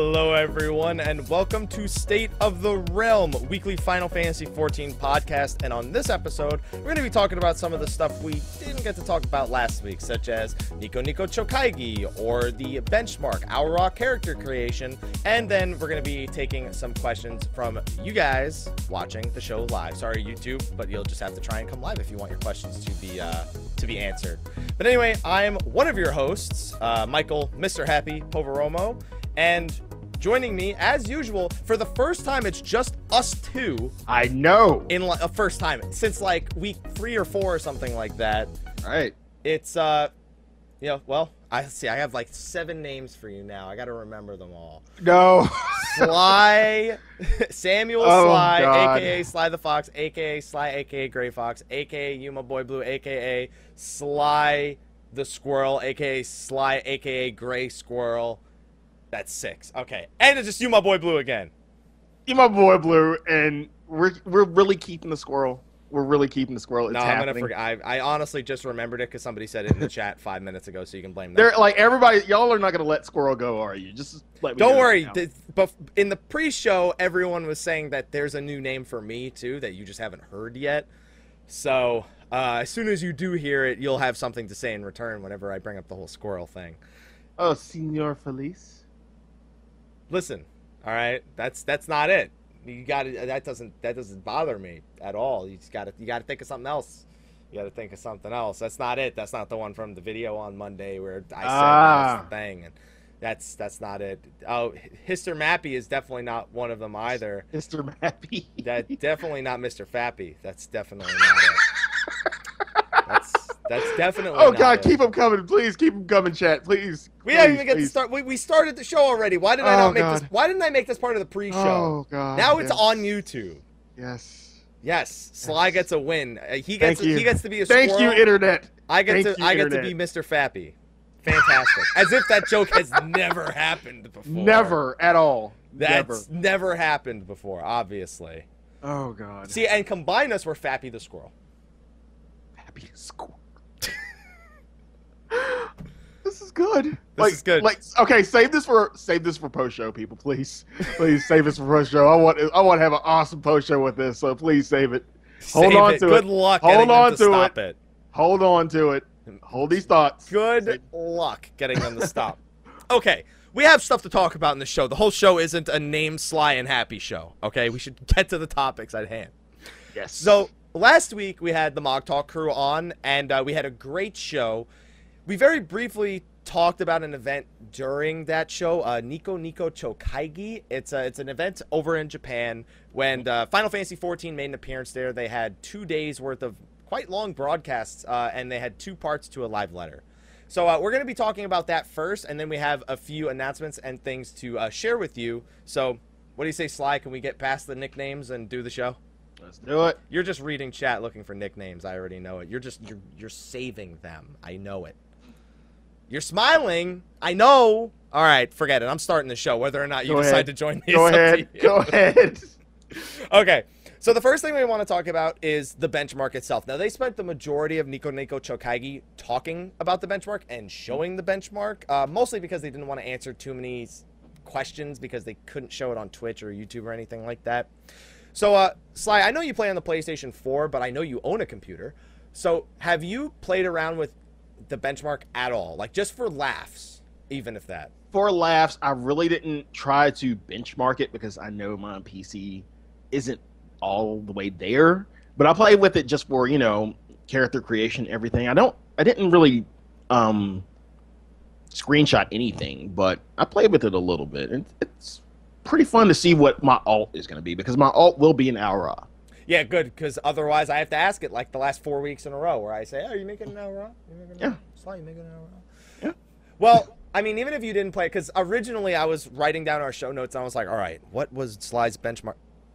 Hello, everyone, and welcome to State of the Realm, weekly Final Fantasy XIV podcast. And on this episode, we're going to be talking about some of the stuff we didn't get to talk about last week, such as Nico Nico Chokaigi or the benchmark, Au Ra character creation. And then we're going to be taking some questions from you guys watching the show live. Sorry, YouTube, but you'll just have to try and come live if you want your questions to be uh, to be answered. But anyway, I'm one of your hosts, uh, Michael, Mr. Happy Poveromo. And joining me, as usual, for the first time, it's just us two I know. in like a first time since like week three or four or something like that. All right. It's uh, you know, well, I see. I have like seven names for you now. I got to remember them all. No. Sly, Samuel Oh, Sly, God. aka Sly the Fox, aka Sly, aka Gray Fox, aka Yuma Boy Blue, aka Sly the Squirrel, aka Sly, aka Gray Squirrel. That's six. Okay, and it's just you, my Boy Blue again. you my boy Blue, and we're we're really keeping the squirrel. We're really keeping the squirrel. It's no, I'm happening. gonna forget. I, I honestly just remembered it because somebody said it in the chat five minutes ago, so you can blame them. They're like everybody. Y'all are not gonna let squirrel go, are you? Just let me Don't worry. But in the pre-show, everyone was saying that there's a new name for me too that you just haven't heard yet. So uh, as soon as you do hear it, you'll have something to say in return whenever I bring up the whole squirrel thing. Oh, Senor Felice. Listen, all right, that's that's not it. You got to That doesn't that doesn't bother me at all. You just got to you got to think of something else. You got to think of something else. That's not it. That's not the one from the video on Monday where I said Ah. that's the thing, and that's that's not it. Oh, Hister Mappy is definitely not one of them either. Mr. Mappy. That definitely not Mr. Fappy. That's definitely not it. That's definitely. Oh God, it. keep them coming, please. Keep them coming, chat, please. We haven't even get to start. We, we started the show already. Why did I Oh, not make God. this? Why didn't I make this part of the pre-show? Oh God. now it's yes. on YouTube. Yes. Yes, Sly Yes. gets a win. Uh, he gets Thank you. he gets to be a Thank squirrel. you, internet. I get Thank to you, I get to be. Mr. Fappy. Fantastic. As if that joke has never happened before. Never at all. That's Never. never happened before. Obviously. Oh God. See, and combine us, we're Fappy the squirrel. Happy squirrel. this is good. This like, is good. Like, okay, save this for save this for post show, people. Please, please save this for post show. I want I want to have an awesome post show with this, so please save it. Hold Save on it. to Good it. Good luck Hold on to, to stop it. Hold on to it. Hold these thoughts. Good Save- luck getting them to stop. Okay, we have stuff to talk about in the show. The whole show isn't a name sly and happy show. Okay, we should get to the topics at hand. Yes. So last week we had the Mog Talk crew on, and uh, we had a great show. We very briefly talked about an event during that show, uh, Nico Nico Chokaigi. It's a, it's an event over in Japan when uh, Final Fantasy XIV made an appearance there. They had two days worth of quite long broadcasts, uh, and they had two parts to a live letter. So uh, we're going to be talking about that first, and then we have a few announcements and things to uh, share with you. So what do you say, Sly? Can we get past the nicknames and do the show? let's do it. You're just reading chat looking for nicknames. I already know it. You're just you're you're saving them. I know it. You're smiling. I know. All right, forget it. I'm starting the show. Whether or not you Go decide ahead. to join me. Go is up to ahead. Go ahead. Okay. So the first thing we want to talk about is the benchmark itself. Now they spent the majority of Nico Nico Chokaigi talking about the benchmark and showing the benchmark, uh, mostly because they didn't want to answer too many questions because they couldn't show it on Twitch or YouTube or anything like that. So, uh, Sly, I know you play on the PlayStation 4, but I know you own a computer. So, have you played around with the benchmark at all? Like, just for laughs, even if that? For laughs, I really didn't try to benchmark it because I know my PC isn't all the way there. But I played with it just for you know character creation, everything. I don't. I didn't really um screenshot anything, but I played with it a little bit, and it's pretty fun to see what my alt is going to be because my alt will be an Au Ra. Yeah, good, because otherwise I have to ask it like the last four weeks in a row where I say, oh, are you making an Au Ra? Yeah. Sly, you making an Au Ra? Yeah. Well, I mean, even if you didn't play, because originally I was writing down our show notes and I was like, all right, what was Sly's benchmark?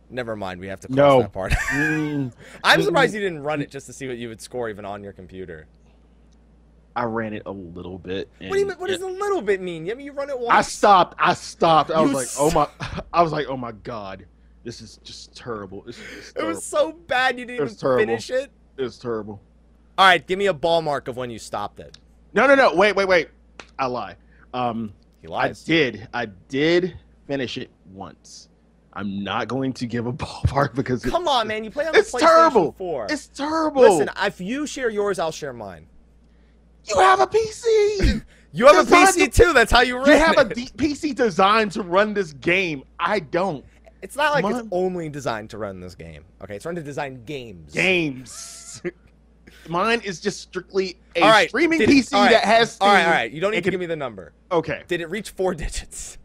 Never mind, we have to close No. that part. Mm, I'm surprised you didn't run it just to see what you would score even on your computer. I ran it a little bit. What do you? What it- does a little bit mean? I mean, you run it once. I stopped. I stopped. I was You like, s- oh my. I was like, oh my god, this is just terrible. This is just it was so bad you didn't even terrible. finish it. It's terrible. All right, give me a ball mark of when you stopped it. No, no, no. Wait, wait, wait. I lie. Um, He I lies. did. I did finish it once. I'm not going to give a ballpark because Come it's, on, man. You play on the It's PlayStation terrible. 4. It's terrible. Listen, if you share yours, I'll share mine. you have a PC. You have a PC to- too. That's how you run you have a it. D- PC designed to run this game. I don't. It's not like it's only designed to run this game. Okay, it's run to design games. Games. Mine is just strictly a All right, streaming did- PC right, that has. All right, Steam. all right. You don't It need to can- give me the number. Okay. Did it reach four digits?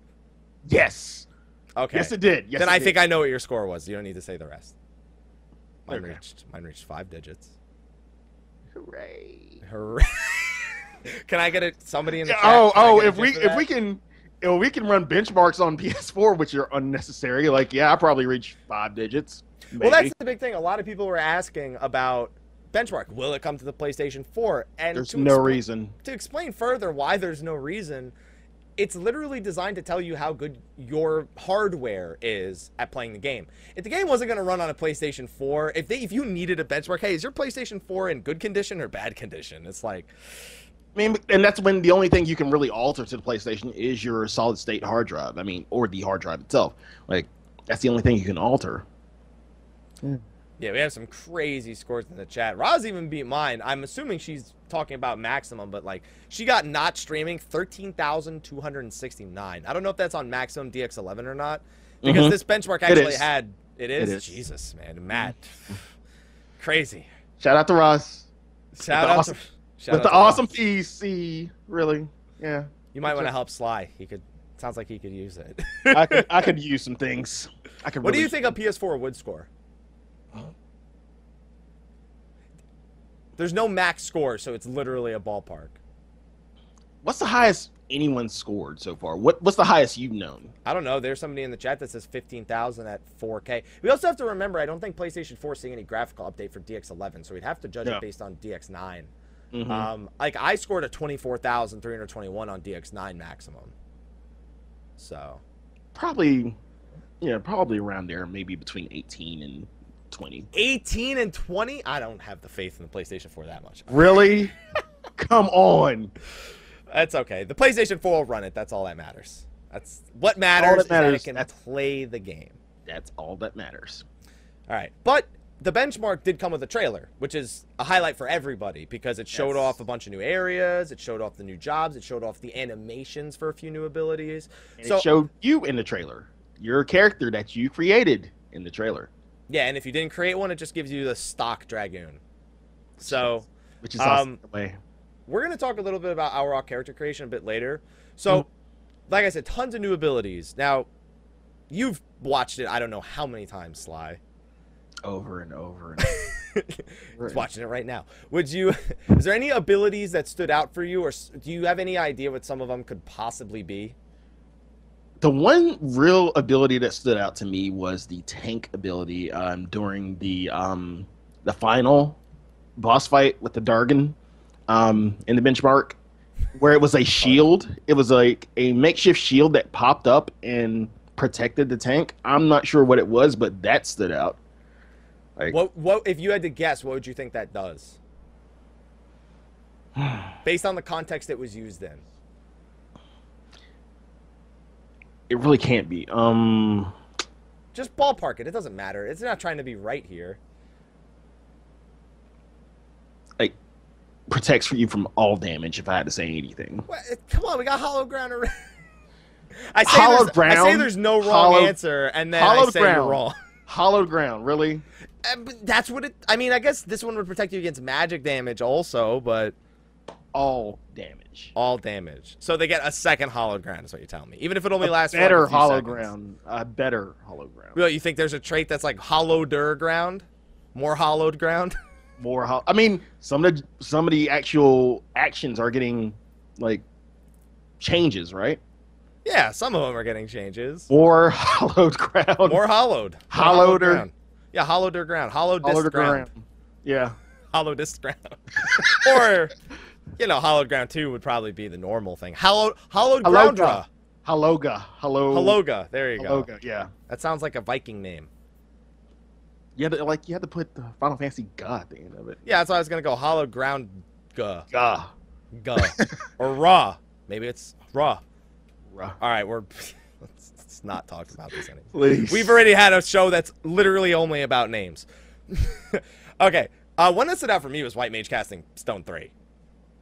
Yes. Okay. Yes, it did. Yes, then it I did. think I know what your score was. You don't need to say the rest. Mine Okay. reached. Mine reached five digits. Hooray. Hooray. Can I get it? Somebody in the chat? Oh, oh! If we if we can, if we can run benchmarks on PS4, which are unnecessary. Like, yeah, I probably reach five digits. Well, that's the big thing. A lot of people were asking about benchmark. Will it come to the PlayStation 4? And There's no reason. to explain further why there's no reason, it's literally designed to tell you how good your hardware is at playing the game. If the game wasn't going to run on a PlayStation 4, if they if you needed a benchmark, hey, is your PlayStation 4 in good condition or bad condition? It's like, mean, and that's when the only thing you can really alter to the PlayStation is your solid state hard drive. I mean, or the hard drive itself. Like, that's the only thing you can alter. yeah, we have some crazy scores in the chat. Roz even beat mine. I'm assuming she's talking about maximum, but like she got not streaming 13,269. I don't know if that's on maximum DX11 or not because Mhm. this benchmark actually is. had it is, It is. Jesus, man, Matt. Crazy. Shout out to Ross Shout out awesome- to shout with the awesome. PC. Really, yeah. You might want to help Sly. He could sounds like he could use it. I could I could use some things. I could. what do you think a PS4 would score? There's no max score, so it's literally a ballpark. What's the highest anyone scored so far? What What's the highest you've known? I don't know. There's somebody in the chat that says 15,000 at 4K. We also have to remember, I don't think PlayStation 4 is seeing any graphical update for DX11, so we'd have to judge Yeah. it based on DX9. Mhm. Um, like I scored a 24,321 on DX9 maximum. So probably, yeah, probably around there, maybe between eighteen and twenty. 18 and 20. I don't have the faith in the PlayStation 4 that much. Really? Come on. That's okay. The PlayStation 4 will run it. That's all that matters. That's what matters, is that matters. it can That's- play the game. That's all that matters. All right, but the benchmark did come with a trailer, which is a highlight for everybody because it showed Yes. off a bunch of new areas, it showed off the new jobs, it showed off the animations for a few new abilities. And so it showed you in the trailer, your character that you created in the trailer, yeah, and if you didn't create one, it just gives you the stock dragoon. So which is Um, awesome. way. we're gonna talk a little bit about our character creation a bit later. So, like I said, tons of new abilities. Now, you've watched it. I don't know how many times, Sly. Over and over and over. He's watching it right now. Would you? Is there any abilities that stood out for you, or do you have any idea what some of them could possibly be? the one real ability that stood out to me was the tank ability um, during the um, the final boss fight with the Dargon um, in the benchmark, where it was a shield. It was like a makeshift shield that popped up and protected the tank. I'm not sure what it was, but that stood out. Like, What? What? If you had to guess, what would you think that does? Based on the context it was used in. it really can't be. Um, Just ballpark it. It doesn't matter. It's not trying to be right here. like protects you from all damage. If I had to say anything. Come on, we got hollow ground already. I say, there's, I say there's no wrong Hallowed- answer, and then I say you're wrong. Hallowed ground, really? Eh, but that's what it. I mean, I guess this one would protect you against magic damage also, but All damage. all damage. So they get a second hollow ground, is what you're telling me. Even if it only lasts better a hollow seconds. ground. A better hollow ground. Well, you think there's a trait that's like holloweder ground, more hallowed ground? More. Ho- I mean, some of the some of the actual actions are getting like changes, right? Yeah, some of them are getting changes. More hallowed ground. More hollowed. Hallowed ground. Yeah, hollowed or ground. Hollow disc hollowed ground. ground. Yeah. Hollow disc ground. or, you know, hollowed ground too would probably be the normal thing. Hollowed, hollowed Haloga. groundra. Haloga. Hello. Haloga. There you go. Haloga. Yeah. That sounds like a Viking name. Had to, like you had to put the Final Fantasy God at the end of it. Yeah, that's why I was gonna go hollowed ground. Guh. Gah. Guh. or raw. Maybe it's raw. Ruh. All right, we're let's, not talk about this anymore. Please. We've already had a show that's literally only about names. okay, uh, one that stood out for me was White Mage casting Stone Three.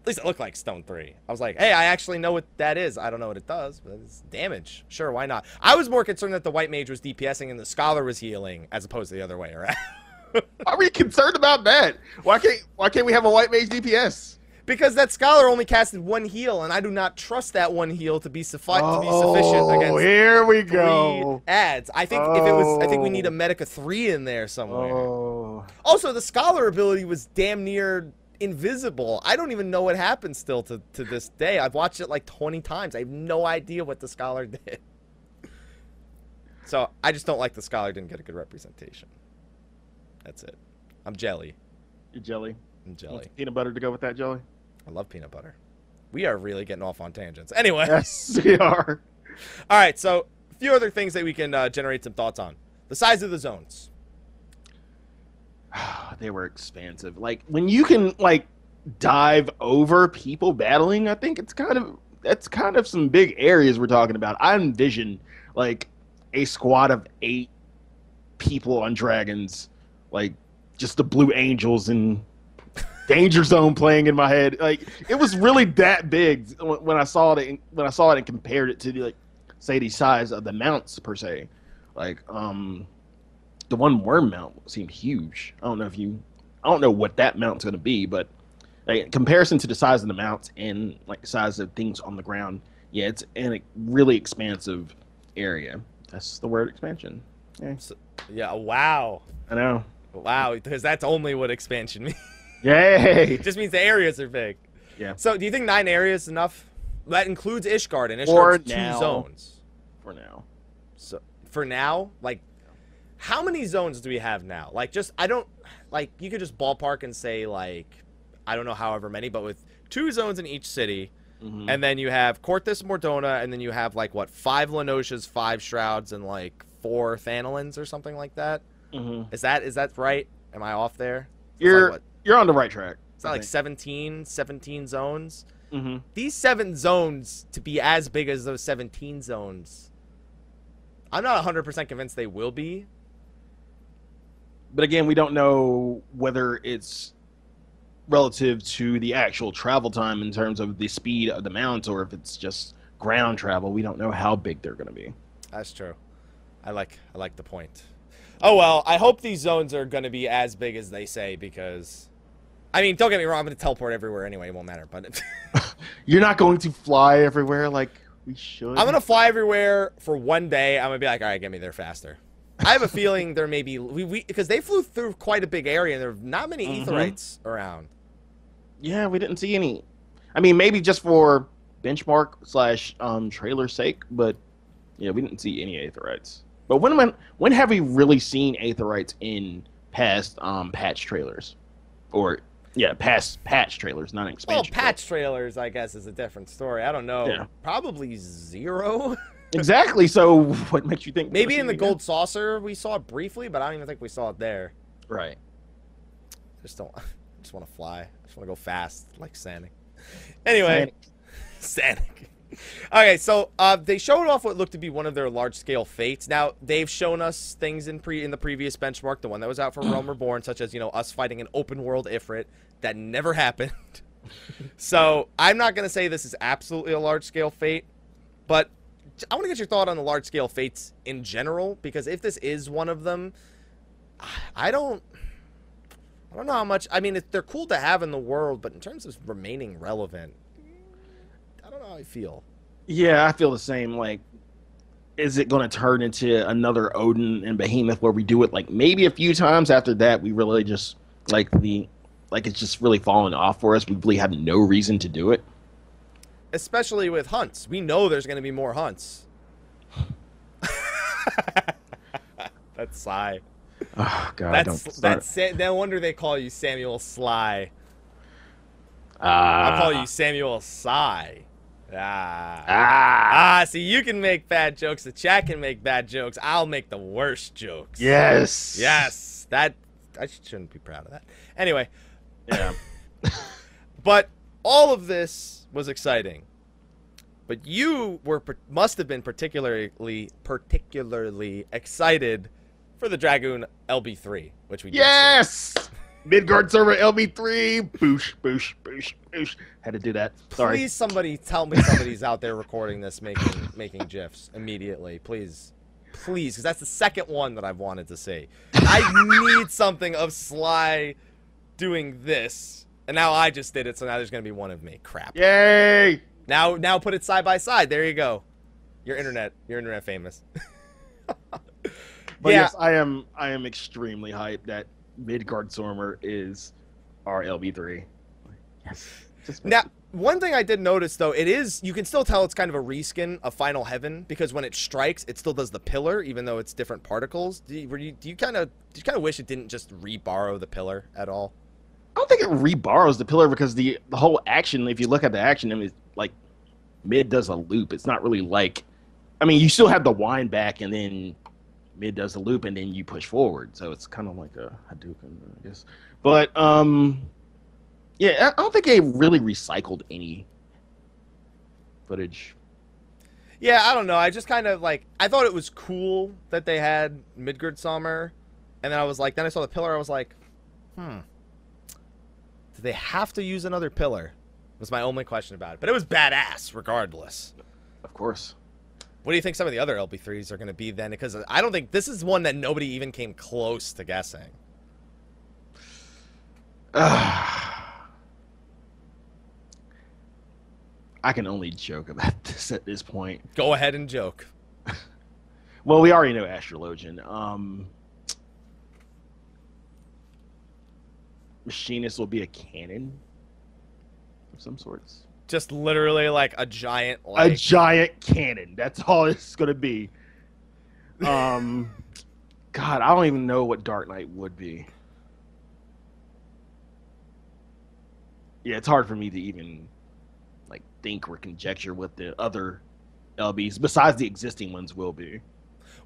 At least it looked like Stone Three. I was like, hey, I actually know what that is. I don't know what it does, but it's damage. Sure, why not? I was more concerned that the White Mage was DPSing and the Scholar was healing, as opposed to the other way around. Why are we concerned about that? Why can't Why can't we have a white mage DPS? Because that Scholar only casted one heal, and I do not trust that one heal to be, suffi- to be sufficient Oh, against here we three go. ads. I think if it was, I think we need a Oh. Medica three in there somewhere. Oh. Also, the scholar ability was damn near invisible. I don't even know what happened still to, to this day. I've watched it like 20 times. I have no idea what the scholar did. So I just don't like the scholar didn't get a good representation. That's it. I'm jelly. Your jelly. I'm jelly. Peanut butter to go with that jelly. I love peanut butter. We are really getting off on tangents. Anyway, Yes, we are. all right. So a few other things that we can uh, generate some thoughts on. The size of the zones. they were expansive. Like when you can like dive over people battling, I think it's kind of that's kind of some big areas we're talking about. I envision like a squad of eight people on dragons, like just the Blue Angels and Danger Zone playing in my head. Like it was really that big when when I saw it. When I saw it and compared it to the like say the size of the mounts per se. Like um the one worm mount seemed huge. I don't know if you, I don't know what that mount's going to be, but like, in comparison to the size of the mounts and like the size of things on the ground, yeah, it's in a really expansive area. That's the word expansion. Yeah. Wow. I know. Wow. Because that's only what expansion means. Yay! It just means the areas are big. Yeah. So do you think nine areas is enough? That includes Ishgard, and Ishgard's two now. zones. For now, So for now, like, how many zones do we have now? Like, just I don't like you could just ballpark and say like I don't know however many, but with two zones in each city, Mhm. and then you have Coerthas Mordona, and then you have like what five La Nosceas, five Shrouds, and like four Thanalans or something like that. Mhm. Is that is that right? Am I off there? It's you're like, what? You're on the right track. It's not like 17, 17 zones. hmm these seven zones to be as big as those 17 zones i'm not 100% convinced they will be But again, we don't know whether it's relative to the actual travel time in terms of the speed of the mount, or if it's just ground travel. We don't know how big they're going to be. that's true i like i like the point oh well i hope these zones are going to be as big as they say because i mean don't get me wrong i'm going to teleport everywhere anyway it won't matter but You're not going to fly everywhere like we should. i'm going to fly everywhere for one day i'm going to be like all right get me there faster i have a feeling there may be we, we because they flew through quite a big area and there are not many Mhm. aetherytes around Yeah, we didn't see any. I mean, maybe just for benchmark slash um, trailer sake, but yeah, we didn't see any aetherytes. But when when when have we really seen aetherytes in past um, patch trailers, or yeah, past patch trailers, not expansion. Well, patch trailers, I guess, is a different story. I don't know. Yeah. Probably zero. Exactly. So what makes you think? Maybe in the gold saucer we saw it briefly, but I don't even think we saw it there. Right. I just don't. I just want to fly. I just want to go fast, like Sanic. Anyway, Sanic. Okay, so uh, they showed off what looked to be one of their large-scale fates. Now they've shown us things in pre in the previous benchmark, the one that was out for Realm Reborn, such as you know us fighting an open-world Ifrit that never happened. so I'm not gonna say this is absolutely a large-scale fate, but I want to get your thought on the large-scale fates in general because if this is one of them, I don't. I don't know how much. I mean, they're cool to have in the world, but in terms of remaining relevant, I don't know how I feel. Yeah, I feel the same. Like, is it going to turn into another Odin and Behemoth where we do it like maybe a few times? After that, we really just like the like it's just really falling off for us. We really have no reason to do it. especially with hunts. We know there's going to be more hunts. That's Sly. Oh God, That's don't that's Sa- no wonder they call you Samuel Sly. Ah, I'll call you Samuel Sigh. Ah. Ah, Ah, see, you can make bad jokes. The chat can make bad jokes. I'll make the worst jokes. yes, Yes. That I shouldn't be proud of that. Anyway, yeah. but all of this was exciting. But you were must have been particularly particularly excited for the Dragoon LB3, which we did. Yes! Midgardsormr LB3. Boosh, boosh, boosh, boosh. Had to do that. Sorry. Please, somebody tell me somebody's out there recording this, making making gifs immediately, please, please, because that's the second one that I've wanted to see. I need something of Sly doing this, and now I just did it, so now there's gonna be one of me. Crap. Yay! Now, now put it side by side. There you go. You're internet. You're internet famous. But Yeah. yes, I am I am extremely hyped that Midgardsormr is our LB3. Yes. Now, one thing I did notice though, it is you can still tell it's kind of a reskin of Final Heaven because when it strikes, it still does the pillar, even though it's different particles. Do you, you, do you kind of do you kind of wish it didn't just reborrow the pillar at all? I don't think it reborrows the pillar because the the whole action, if you look at the action, I mean, like mid does a loop. It's not really like, I mean, you still have the wind back and then mid does a loop and then you push forward. So it's kind of like a Hadouken, I guess. But um, yeah, I don't think they really recycled any footage. Yeah, I don't know. I just kind of like I thought it was cool that they had Midgardsormr, and then I was like, then I saw the pillar. I was like, hmm, do they have to use another pillar? Was my only question about it. But it was badass regardless. Of course. What do you think some of the other LB3s are going to be then? Because I don't think this is one that nobody even came close to guessing. I can only joke about this at this point. Go ahead and joke. Well, we already know Astrologian. Um, Machinist will be a cannon of some sorts. Just literally like a giant like... a giant cannon. That's all it's gonna be. Um, God, I don't even know what Dark Knight would be. Yeah, it's hard for me to even like think or conjecture what the other LBs besides the existing ones will be.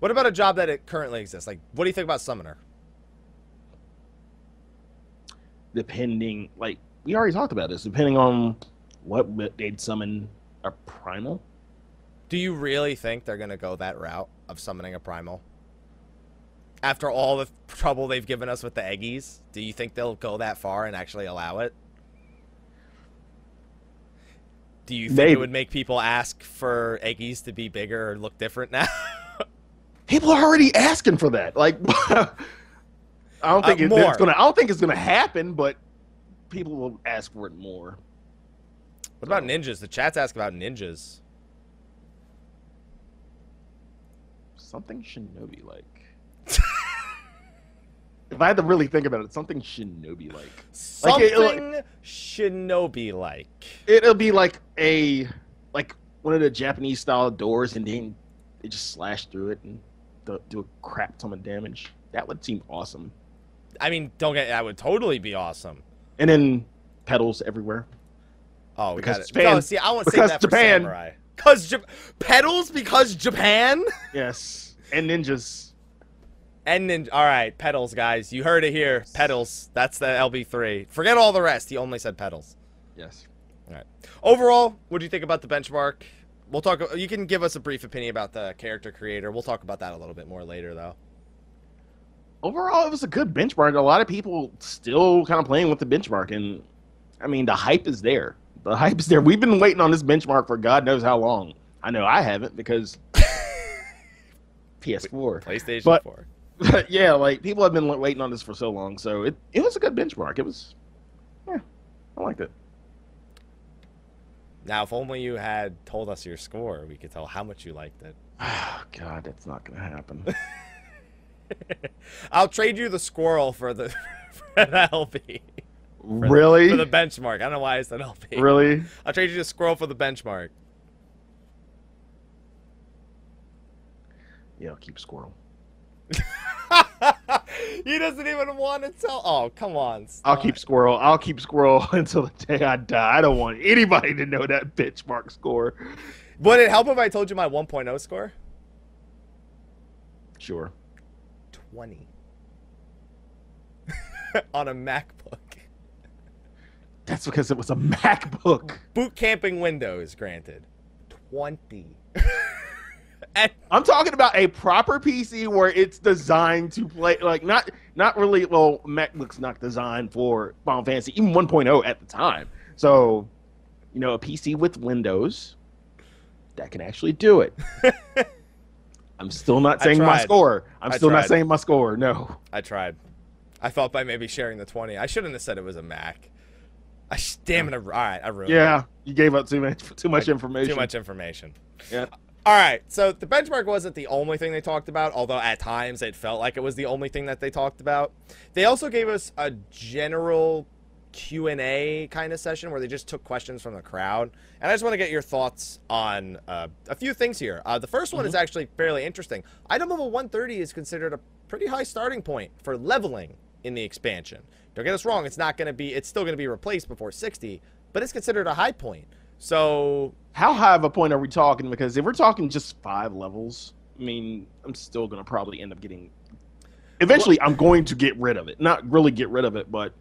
What about a job that it currently exists? Like what do you think about Summoner? Depending, like we already talked about this, depending on what they'd summon a primal. Do you really think they're going to go that route of summoning a primal? After all the trouble they've given us with the Egis, do you think they'll go that far and actually allow it? Do you think Maybe. it would make people ask for Egis to be bigger or look different now? People are already asking for that. Like, I don't Uh, think it, more. it's gonna. I don't think it's gonna happen, but people will ask for it more. what about ninjas? The chat's ask about ninjas. Something Shinobi like. if I had to really think about it, something Shinobi like. Like it- Something shinobi like. It'll be like a like one of the Japanese style doors, and then they just slash through it and do, do a crap ton of damage. That would seem awesome. I mean, don't get that would totally be awesome. And then petals everywhere. Oh, Because got it. Japan- No, see, I want to save because that Japan. for samurai. Cause Jap- petals because Japan Yes, and ninjas. and ninja. All right, petals, guys. You heard it here. Petals. That's the LB3. Forget all the rest. He only said petals. Yes. All right. Overall, what do you think about the benchmark? We'll talk. You can give us a brief opinion about the character creator. We'll talk about that a little bit more later, though. Overall it was a good benchmark. A lot of people still kind of playing with the benchmark and i mean the hype is there. The hype is there. We've been waiting on this benchmark for god knows how long. I know i haven't because ps4 PlayStation But- 4. but yeah like people have been waiting on this for so long so it, it was a good benchmark. It was yeah i liked it. Now, if only you had told us your score, we could tell how much you liked it. Oh, God that's not gonna happen I'll trade you the squirrel for the for the LB. For the- really? For the benchmark. I don't know why I said LP. really? I'll trade you the Squirrel for the benchmark. Yeah, I'll keep squirrel. he doesn't even want to tell. Oh, come on. I'll keep squirrel. I'll keep squirrel until the day I die. I don't want anybody to know that benchmark score. Would it help if I told you my 1.0 score? Sure. 20. On a MacBook. That's because it was a MacBook. Boot camping Windows, granted. 20. and I'm talking about a proper PC where it's designed to play like not not really well MacBook's not designed for Final Fantasy even 1.0 at the time. So, you know, a PC with Windows that can actually do it. I'm still not saying my score. I'm I still not saying my score. No. I tried. I thought by maybe sharing the 20. I shouldn't have said it was a Mac. I sh- damn it. I, all right, I ruined Yeah, you gave up too much too much it. information. Too much information. Yeah. All right, so the benchmark wasn't the only thing they talked about, although at times it felt like it was the only thing that they talked about. They also gave us a general Q&A kind of session where they just took questions from the crowd. And I just want to get your thoughts on uh, a few things here. Uh, the first one is actually fairly interesting. Item level 130 is considered a pretty high starting point for leveling in the expansion. Don't get us wrong, it's not going to be it's still going to be replaced before 60, but it's considered a high point. So, How high of a point are we talking? Because if we're talking just five levels, I mean, I'm still gonna probably end up getting. Eventually, I'm going to get rid of it. Not really get rid of it, but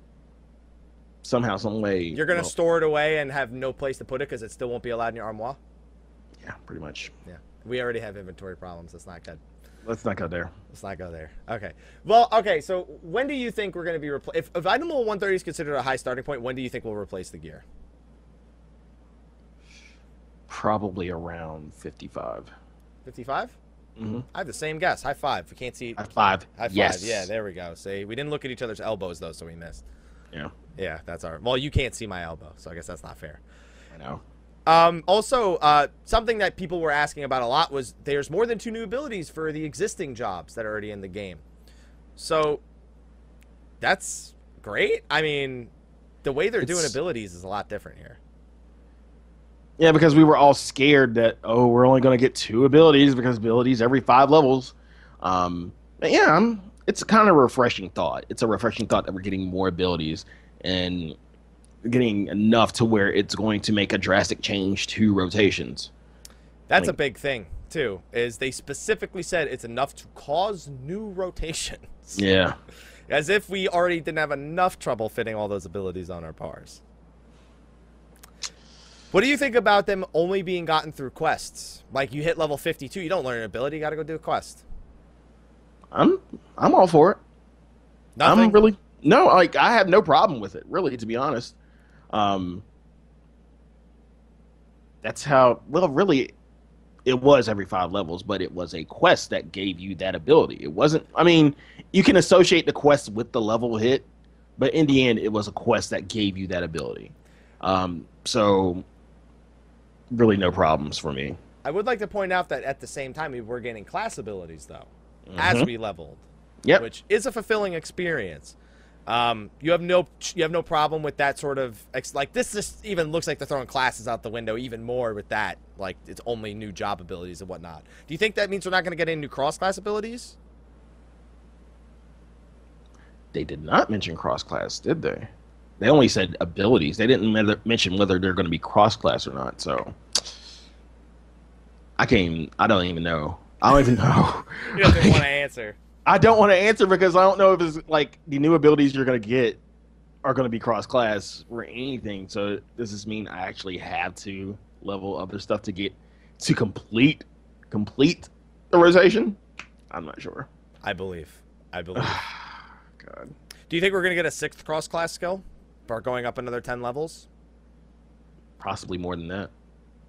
somehow, some way. You're gonna well, store it away and have no place to put it because it still won't be allowed in your armoire. Yeah, pretty much. Yeah, we already have inventory problems. That's not good. Let's not go there. Let's not go there. Okay. Well, okay. So when do you think we're gonna be repl- if if item level 130 is considered a high starting point? When do you think we'll replace the gear? Probably around 55. 55. Mm-hmm. I have the same guess. High five. We can't see. High five. High five. Yes. Yeah, there we go. See, we didn't look at each other's elbows though, so we missed. Yeah, Yeah, that's our. Well, you can't see my elbow, so I guess that's not fair. I know. Um, also, uh, something that people were asking about a lot was there's more than two new abilities for the existing jobs that are already in the game. So that's great. I mean, the way they're doing abilities is a lot different here. Yeah, because we were all scared that oh, we're only going to get two abilities because abilities every five levels. Um, but yeah, it's kind of a refreshing thought. It's a refreshing thought that we're getting more abilities and getting enough to where it's going to make a drastic change to rotations. That's a big thing too. Is they specifically said it's enough to cause new rotations. Yeah, As if we already didn't have enough trouble fitting all those abilities on our pars. What do you think about them only being gotten through quests? Like you hit level 52, you don't learn an ability, you got to go do a quest. I'm I'm all for it. Nothing. I'm really no, like I have no problem with it, really, to be honest. Um, that's how well, really, it was every five levels, but it was a quest that gave you that ability. It wasn't. I mean, you can associate the quest with the level hit, but in the end, it was a quest that gave you that ability. Um, so really, no problems for me. I would like to point out that at the same time we were getting class abilities though, as Mhm. we leveled, Yep. which is a fulfilling experience. Um, you have no you have no problem with that sort of ex- like this just even looks like they're throwing classes out the window even more with that like it's only new job abilities and whatnot. Do you think that means we're not going to get any new cross class abilities? They did not mention cross class, did they? They only said abilities. They didn't mention whether they're going to be cross class or not. So I can't. Even, I don't even know. I don't even know. You don't want to answer. I don't want to answer because I don't know if it's like the new abilities you're going to get are going to be cross class or anything. So does this mean I actually have to level other stuff to get to complete complete the rotation? I'm not sure. I believe. I believe. God. Do you think we're going to get a sixth cross class skill for going up another 10 levels? Possibly more than that.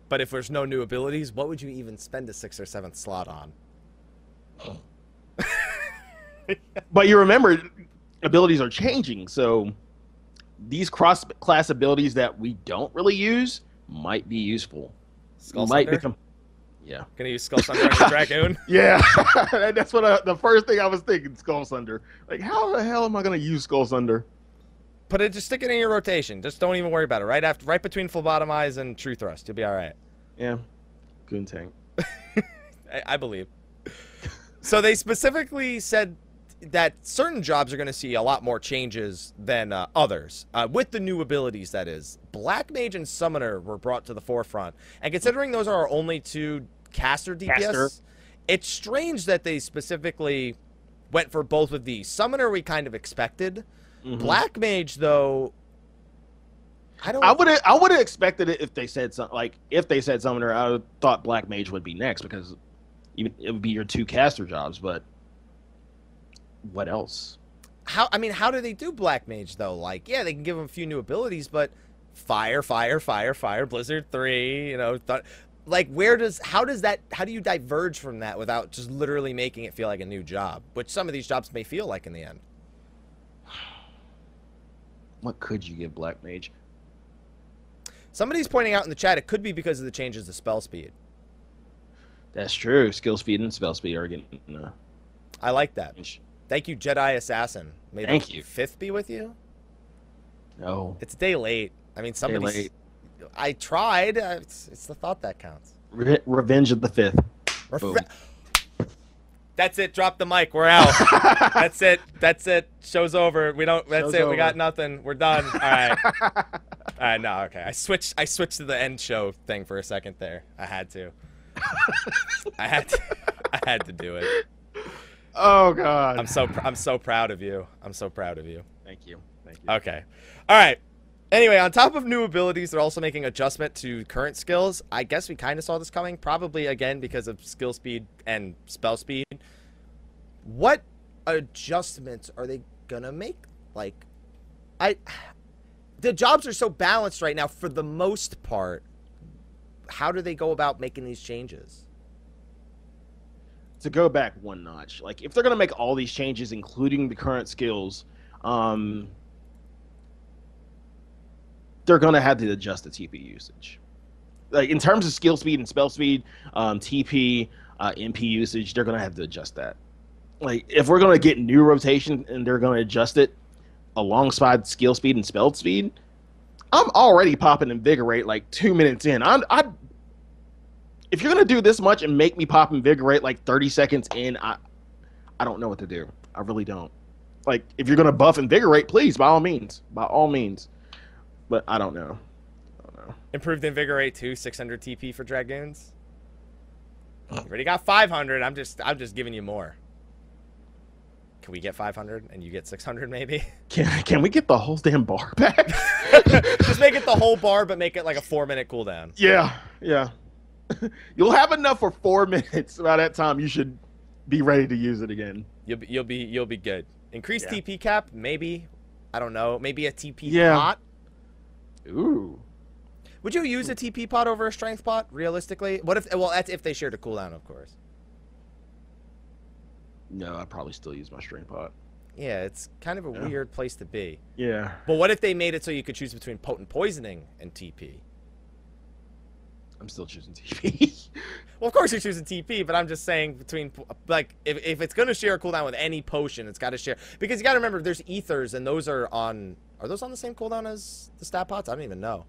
But if there's no new abilities, what would you even spend a sixth or seventh slot on? But you remember, abilities are changing, so these cross class abilities that we don't really use might be useful. Skull might Sunder? become. Yeah. Gonna use Skull Sunder on your Dragoon? Yeah, that's what I, the first thing I was thinking. Skull Sunder. Like, how the hell am I gonna use Skull Sunder? Put it, just stick it in your rotation. Just don't even worry about it. Right after, right between phlebotomize and true thrust, you'll be all right. Yeah. Goon tank. I, I believe. So they specifically said that certain jobs are going to see a lot more changes than uh, others uh, with the new abilities. That is, Black Mage and Summoner were brought to the forefront, and considering those are our only two caster DPS, Caster. it's strange that they specifically went for both of these. Summoner we kind of expected. Mhm. Black Mage though, I don't. I would have I would have expected it if they said something like if they said summoner. I thought black mage would be next because even it would be your two caster jobs. But what else? how I mean, how do they do Black Mage though? Like, yeah, they can give him a few new abilities, but fire, fire, fire, fire, Blizzard three, you know, th- like where does how does that how do you diverge from that without just literally making it feel like a new job, which some of these jobs may feel like in the end. What could you give black mage? Somebody's pointing out in the chat it could be because of the changes to spell speed. That's true. Skill speed and spell speed are getting. Uh, I like that. Thank you, Jedi Assassin. May Thank the you. Fifth be with you. no. It's a day late. I mean, somebody. late. I tried. Uh, It's, it's the thought that counts. Re- Revenge of the Fifth. Boom. That's it. Drop the mic. We're out. That's it. That's it. Show's over. We don't. That's Show's it. We got nothing. We're done. All right. All right. No. Okay. I switched. I switched to the end show thing for a second there. I had to. I had to. I had to do it. Oh God. I'm so. pr- I'm so proud of you. I'm so proud of you. Thank you. Thank you. Okay. All right. Anyway, on top of new abilities, they're also making adjustment to current skills. I guess we kind of saw this coming, probably again because of skill speed and spell speed. What adjustments are they gonna make? Like, I, the jobs are so balanced right now for the most part. How do they go about making these changes? To go back one notch. Like if they're gonna make all these changes, including the current skills, um, they're gonna have to adjust the TP usage. Like in terms of skill speed and spell speed, um, TP, uh, MP usage, they're gonna have to adjust that. Like if we're gonna get new rotation and they're gonna adjust it alongside skill speed and spell speed, I'm already popping invigorate like two minutes in. I'm I if you're gonna do this much and make me pop invigorate like 30 seconds in, I I don't know what to do. I really don't. Like if you're gonna buff invigorate, please by all means, by all means. But I don't know. I don't know. Improved invigorate to 600 TP for dragoons. You already got 500. I'm just. I'm just giving you more. Can we get 500 and you get 600 maybe? Can can we get the whole damn bar back? just make it the whole bar, but make it like a four minute cooldown. yeah, yeah. You'll have enough for four minutes. By that time, you should be ready to use it again. You'll be. You'll be. You'll be good. Increase Yeah. TP cap, maybe. I don't know. Maybe a TP Yeah. pot. Ooh. Would you use a TP pot over a strength pot? Realistically, what if? Well, that's if they shared a cooldown, of course. No, I'd probably still use my strength pot. Yeah, it's kind of a Yeah. weird place to be. Yeah. But what if they made it so you could choose between potent poisoning and TP? I'm still choosing TP. Well, of course you're choosing TP, but I'm just saying between like if, if it's gonna share a cooldown with any potion, it's got to share because you got to remember there's ethers and those are on are those on the same cooldown as the stat pots? I don't even know.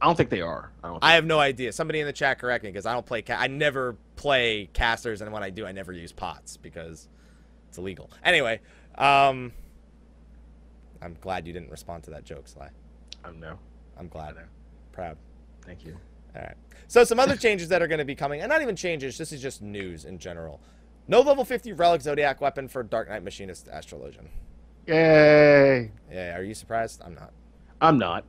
I don't think they are. I don't. I have no idea. Somebody in the chat correct me because I don't play. Ca- I never play casters, and when I do, I never use pots because it's illegal. Anyway, um, I'm glad you didn't respond to that joke, Sly. I don't know. I'm glad. Proud. Thank you. All right. So some other changes that are going to be coming, and not even changes. This is just news in general. No level 50 relic zodiac weapon for Dark Knight Machinist Astrologian. Yay! Yeah, are you surprised? I'm not. I'm not.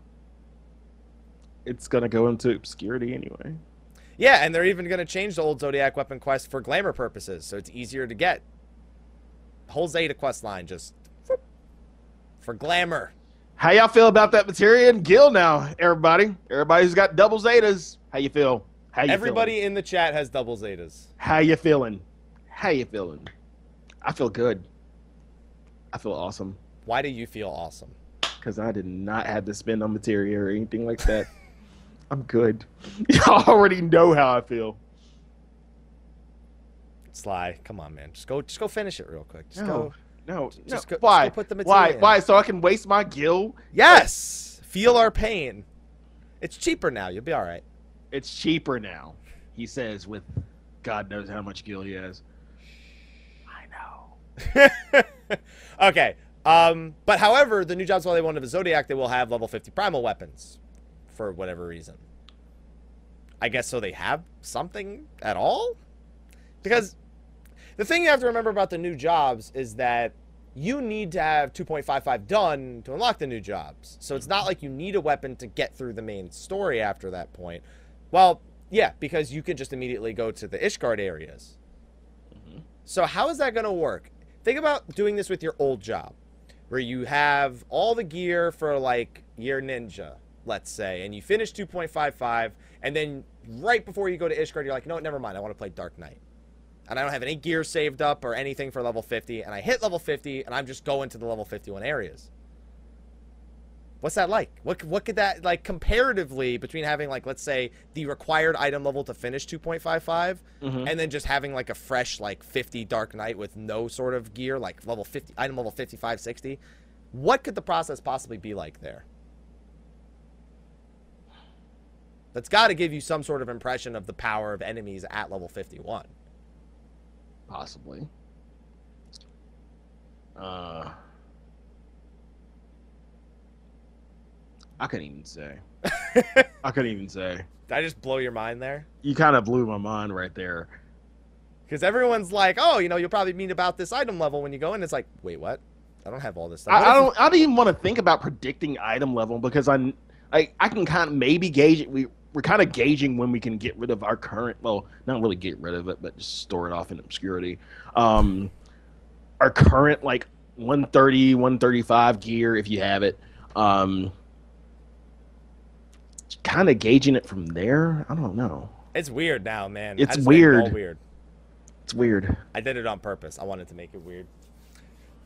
It's gonna go into obscurity anyway. Yeah, and they're even going to change the old zodiac weapon quest for glamour purposes, so it's easier to get. Whole Zeta quest line just for glamour. How y'all feel about that materia and guild now, everybody? Everybody's got double zetas. How you feel? How you Everybody Feeling? in the chat has double Zetas. How you feeling? How you feeling? I feel good. I feel awesome Why do you feel awesome? because I did not have to spend on material or anything like that. I'm good. Y'all already know how I feel. Sly, come on, man. Just go, just go finish it real quick. Just No. go. No, Just no. go- why? just go put the why? in. Why? So I can waste my gil? Yes! Feel our pain. It's cheaper now. You'll be all right. It's cheaper now. He says with God knows how much gil he has. I know. okay. Um, but however, the new jobs while they want of the Zodiac, they will have level 50 primal weapons for whatever reason. I guess so they have something at all? Because the thing you have to remember about the new jobs is that you need to have 2.55 done to unlock the new jobs. So it's not like you need a weapon to get through the main story after that point. Well, yeah, because you can just immediately go to the Ishgard areas. Mm-hmm. So how is that going to work? Think about doing this with your old job, where you have all the gear for like your ninja, let's say, and you finish 2.55, and then right before you go to Ishgard, you're like, no, never mind, I want to play Dark Knight. And I don't have any gear saved up or anything for level 50, and I hit level 50, and I'm just going to the level 51 areas. What's that like? What what could that like comparatively between having like let's say the required item level to finish 2.55 Mhm. and then just having like a fresh like 50 Dark Knight with no sort of gear like level 50 item level 55 60 what could the process possibly be like there that's got to give you some sort of impression of the power of enemies at level 51 Possibly. Uh, I couldn't even say. I couldn't even say. did i just blow your mind there You kind of blew my mind right there. because everyone's like oh you know you'll probably mean about this item level when you go in it's like wait what i don't have all this stuff I, I don't. I don't even want to think about predicting item level because I'm I, I can kind of maybe gauge it. We we're kind of gauging when we can get rid of our current. Well, not really get rid of it, but just store it off in obscurity. Um, our current like 130, 135 gear if you have it. Um, kind of gauging it from there. I don't know. it's weird now man It's just it weird. weird It's weird. I did it on purpose. I wanted to make it weird.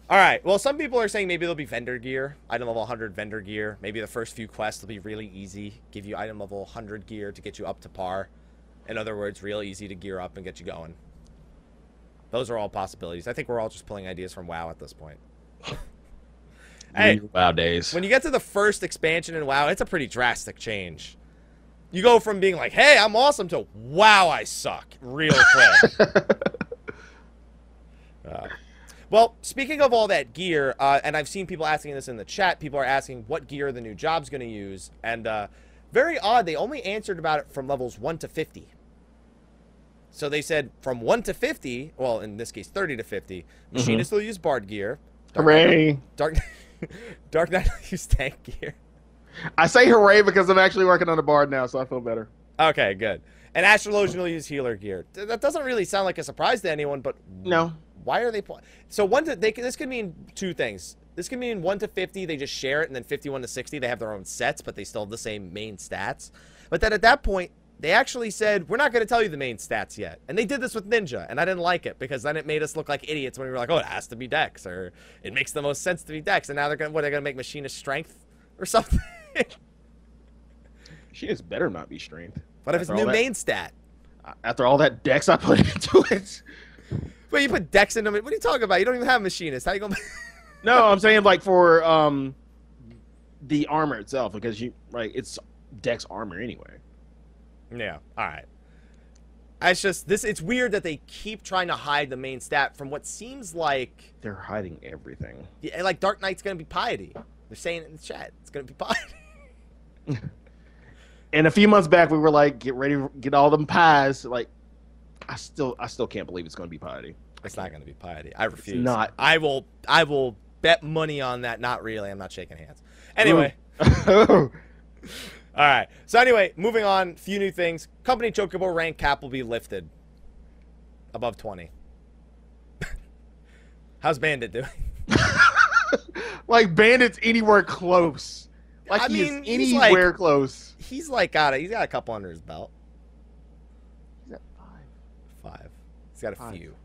All right. Well, some people are saying maybe there'll be vendor gear, item level 100 vendor gear. Maybe the first few quests will be really easy, give you item level 100 gear to get you up to par. In other words, real easy to gear up and get you going. Those are all possibilities. I think we're all just pulling ideas from WoW at this point. Hey, wow days. when you get to the first expansion in WoW, it's a pretty drastic change. You go from being like, "Hey, I'm awesome," to "Wow, I suck," real quick. Uh, well, speaking of all that gear, uh, and I've seen people asking this in the chat. People are asking what gear the new job's going to use, and uh, very odd. They only answered about it from levels one to fifty. So they said from one to fifty. Well, in this case, thirty to 50 Machinists will use Bard gear. Dark Knight- hooray! Dark, Dark Knight will use tank gear. I say hooray because I'm actually working on a bard now, so I feel better. Okay, good. And Astrologian will use healer gear. That doesn't really sound like a surprise to anyone, but No, why are they? Pl- so one to they. can- This could mean two things. This could mean one to fifty, they just share it, and then fifty-one to sixty, they have their own sets, but they still have the same main stats. But then at that point, they actually said, "We're not going to tell you the main stats yet," and they did this with Ninja, and I didn't like it because then it made us look like idiots when we were like, "Oh, it has to be Dex," or "It makes the most sense to be Dex," and now they're going, to what? They're going to make Machinist Strength or something. she just better not be strength. what if it's After new that- main stat? After all that dex I put into it. Well, you put Dex into it. What are you talking about? You don't even have Machinist. How you going? to No, I'm saying like for um the armor itself because you like it's dex armor anyway. Yeah. All right. It's just this. It's weird that they keep trying to hide the main stat from what seems like, They're hiding everything. yeah, like Dark Knight's gonna be piety. They're saying it in the chat. It's gonna be piety. And a few months back we were like, get ready, get all them pies. Like, I still, I still can't believe it's going to be piety. It's not gonna be piety. I refuse. not. I will. I will bet money on that. Not really. I'm not shaking hands. Anyway. All right. So anyway, moving on. Few new things. Company Chocobo rank cap will be lifted above 20. How's Bandit doing? like bandits anywhere close. Like I he mean, is he's like- anywhere close. He's like got a, he's got a couple under his belt. He's at five. Five. He's got a Five. few.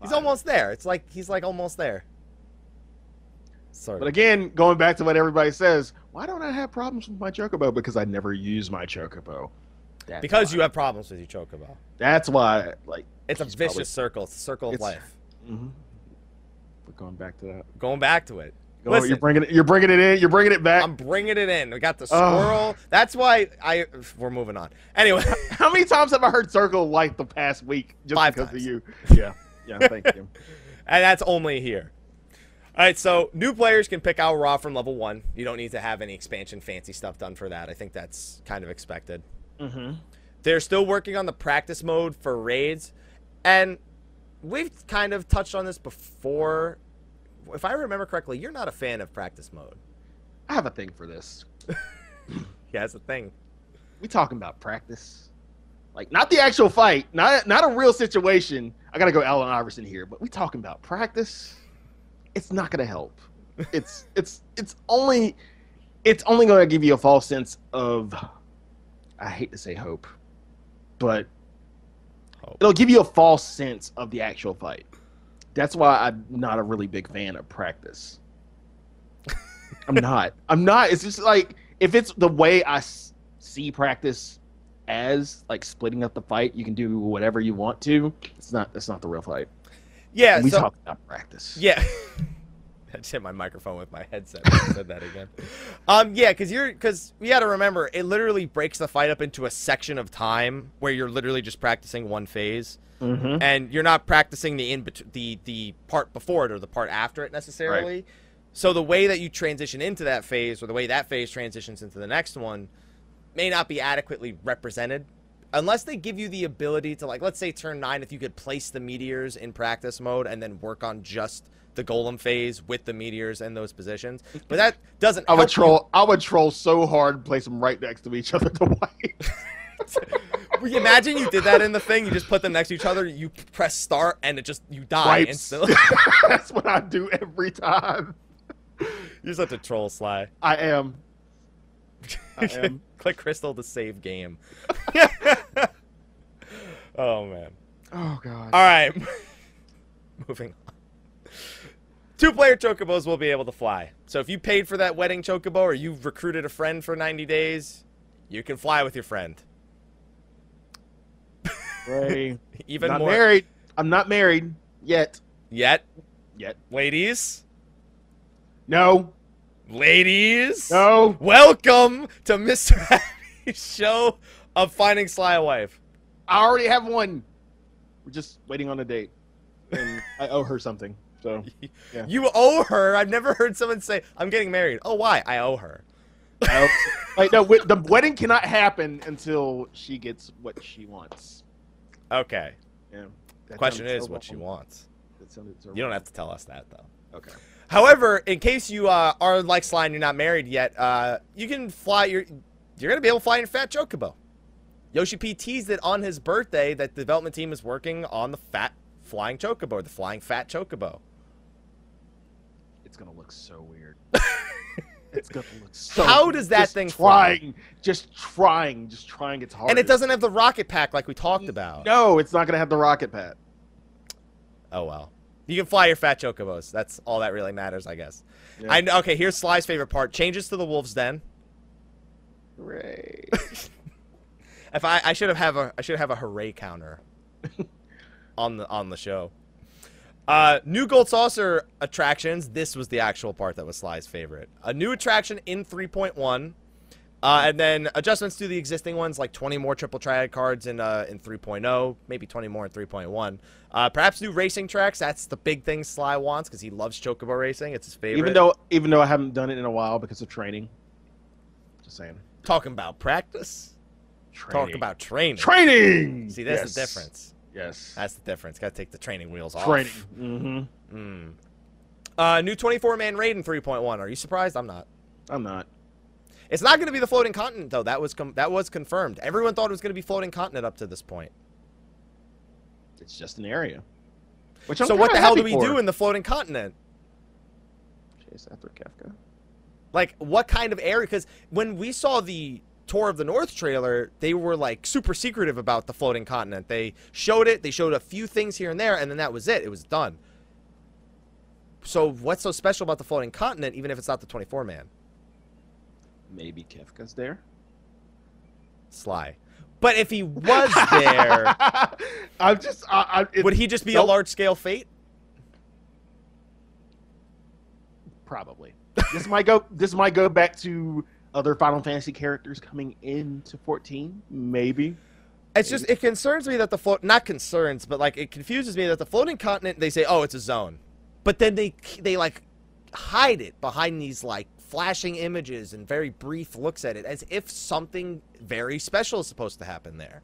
He's almost there. It's like he's like almost there. Sorry. But again, going back to what everybody says, why don't I have problems with my chocobo? Because I never use my chocobo. That's Because why. you have problems with your chocobo. That's why. Like, It's a vicious probably- circle. It's a circle of life. mhm. We're going back to that. Going back to it. Go, Listen. you're bringing it. You're bringing it in. You're bringing it back. I'm bringing it in. We got the Oh. squirrel. That's why I. We're moving on. Anyway, How many times have I heard Circle like the past week just Five because times. of you? Yeah. Yeah. Thank you. and that's only here. All right, so new players can pick out Raw from level one. You don't need to have any expansion fancy stuff done for that. I think that's kind of expected. Mm-hmm. They're still working on the practice mode for raids, and we've kind of touched on this before. If I remember correctly, you're not a fan of practice mode. I have a thing for this. Yeah, that's a thing. We talking about practice, like not the actual fight, not not a real situation. I gotta go Allen Iverson here, but we talking about practice. It's not gonna help. It's it's it's only it's only gonna give you a false sense of I hate to say hope, but Hope. it'll give you a false sense of the actual fight. That's why I'm not a really big fan of practice. I'm not. I'm not. It's just like if it's the way I s- see practice as like splitting up the fight, you can do whatever you want to. It's not. It's not the real fight. Yeah, we so talk about practice. Yeah. I just hit my microphone with my headset. I said that again. Um, yeah, because you're because we got to remember it literally breaks the fight up into a section of time where you're literally just practicing one phase, Mm-hmm. and you're not practicing the in bet- the the part before it or the part after it necessarily. So the way that you transition into that phase or the way that phase transitions into the next one may not be adequately represented unless they give you the ability to like let's say turn 9 if you could place the meteors in practice mode and then work on just the golem phase with the meteors in those positions but that doesn't I would help you- troll. I would troll so hard and place them right next to each other to. Well, imagine you did that in the thing you just put them next to each other you press start and it just you die Wipes. instantly That's what I do every time. you're such a troll sly I am. I am. click crystal to save game oh man Oh god. All right. Moving on. Two player chocobos will be able to fly. So if you paid for that wedding chocobo or you recruited a friend for 90 days, you can fly with your friend. Ray, Even not more. married. I'm not married yet. Yet, Yet. ladies, No. Ladies, No. welcome to Mr. Happy's show of finding Sly wife. I already have one. We're just waiting on a date, and I owe her something. So Yeah. You owe her. I've never heard someone say, I'm getting married. Oh, why? I owe her. I owe, like no, the wedding cannot happen until she gets what she wants. Okay. Yeah. That Question is what she wants. That sounded so You don't have to tell us that, though. Okay. However, in case you uh, are like Sly and you're not married yet, uh, you can fly your. You're gonna be able to fly in Fat Chocobo. Yoshi P teased it on his birthday that the development team is working on the Fat Flying Chocobo, the Flying Fat Chocobo. It's gonna look so weird. it's gonna look so. How does that thing fly? Just trying, just trying. It's hard. And it doesn't have the rocket pack like we talked about. No, it's not gonna have the rocket pack. Oh well. You can fly your Fat Chocobos. That's all that really matters, I guess. Yeah. I know. Okay, here's Sly's favorite part: changes to the Wolf's Den. Hooray! If I, I should have have a I should have a hooray counter on the on the show. Uh, new gold saucer attractions. This was the actual part that was Sly's favorite. A new attraction in 3.1, uh, and then adjustments to the existing ones, like 20 more triple triad cards in uh, in 3.0, maybe 20 more in 3.1. Uh, perhaps new racing tracks. That's the big thing Sly wants because he loves chocobo racing. It's his favorite. even though, even though I haven't done it in a while because of training. Just saying. talking about practice, Training. talk about training. training. See, that's Yes. the difference. Yes. That's the difference. Got to take the training wheels off. Training. Mm-hmm. Mm. Uh, new 24 man raid in 3.1. Are you surprised? I'm not. I'm not. It's not going to be the floating continent though. That was com- that was confirmed. Everyone thought it was going to be floating continent up to this point. It's just an area. Which I'm so what the hell do we for. do in the floating continent? Chase after Kefka. Like what kind of area? Because when we saw the tour of the North trailer, they were like super secretive about the floating continent. They showed it. They showed a few things here and there, and then that was it. It was done. So what's so special about the floating continent, even if it's not the 24 man? Maybe Kefka's there. Sly. But if he was there, I'm just. I, I, it, would he just be a large scale fate? Probably. this might go. This might go back to other Final Fantasy characters coming into 14. Maybe. It's just it concerns me that the float not concerns, but like it confuses me that the floating continent they say, oh, it's a zone, but then they they like hide it behind these like flashing images and very brief looks at it as if something very special is supposed to happen there.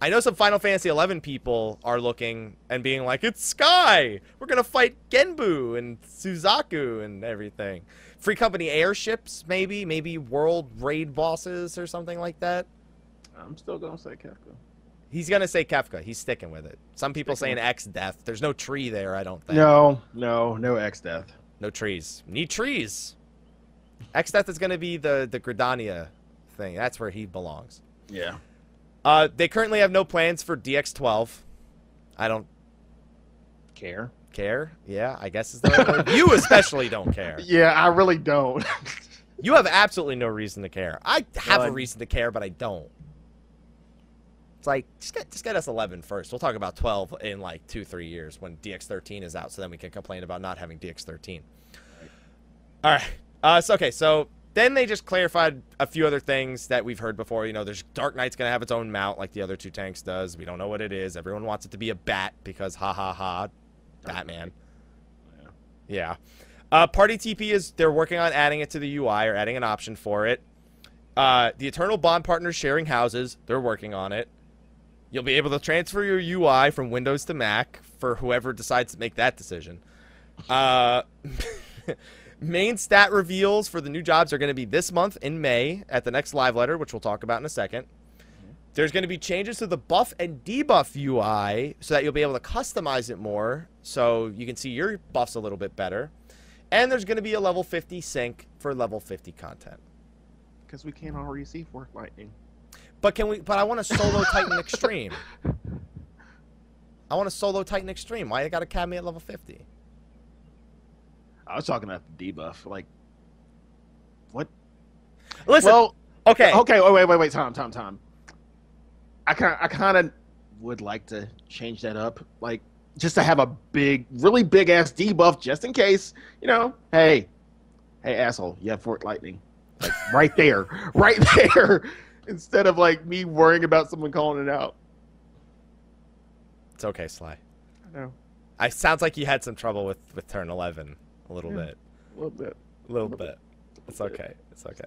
I know some Final Fantasy XI people are looking and being like, "It's Sky. We're gonna fight Genbu and Suzaku and everything." Free company airships, maybe, maybe world raid bosses or something like that. I'm still gonna say Kefka. He's gonna say Kefka. He's sticking with it. Some people Sticking saying Exdeath. There's no tree there. I don't think. No, no, no Exdeath. No trees. Need trees. Exdeath is gonna be the the Gridania thing. That's where he belongs. Yeah. Uh, they currently have no plans for DX12. I don't Care. care. Yeah, I guess is the right word. You especially don't care. Yeah, I really don't. You have absolutely no reason to care. I have Well, a I- reason to care, but I don't. It's like just get just get us 11 first. We'll talk about 12 in like two three years when DX13 is out, so then we can complain about not having DX13. All right. Uh, so okay, so then they just clarified a few other things that we've heard before. You know, there's Dark Knight's gonna have its own mount like the other two tanks does. We don't know what it is. Everyone wants it to be a bat because ha ha ha, Batman. Yeah. Yeah. Uh, Party TP is they're working on adding it to the UI or adding an option for it. Uh, the Eternal Bond partners sharing houses, they're working on it. You'll be able to transfer your UI from Windows to Mac for whoever decides to make that decision. Uh, main stat reveals for the new jobs are going to be this month in May at the next live letter, which we'll talk about in a second. There's going to be changes to the buff and debuff UI so that you'll be able to customize it more so you can see your buffs a little bit better. And there's going to be a level 50 sync for level 50 content. Because we can't already see Fork Lightning. But can we but I want a solo Titan Extreme. I want a solo Titan Extreme. Why I got to cap me at level 50? I was talking about the debuff. Like, what? Listen, well, okay. okay. Wait, wait, wait, wait. Tom, Tom, Tom. I kind, I kind of would like to change that up. Like, just to have a big, really big ass debuff, just in case. You know, hey, hey, asshole, you have Fork Lightning, like right there, right there. Instead of like me worrying about someone calling it out. It's okay, Sly. I know I sounds like you had some trouble with with turn 11 a little Yeah. bit. a little bit. A little bit. It's okay. It's okay.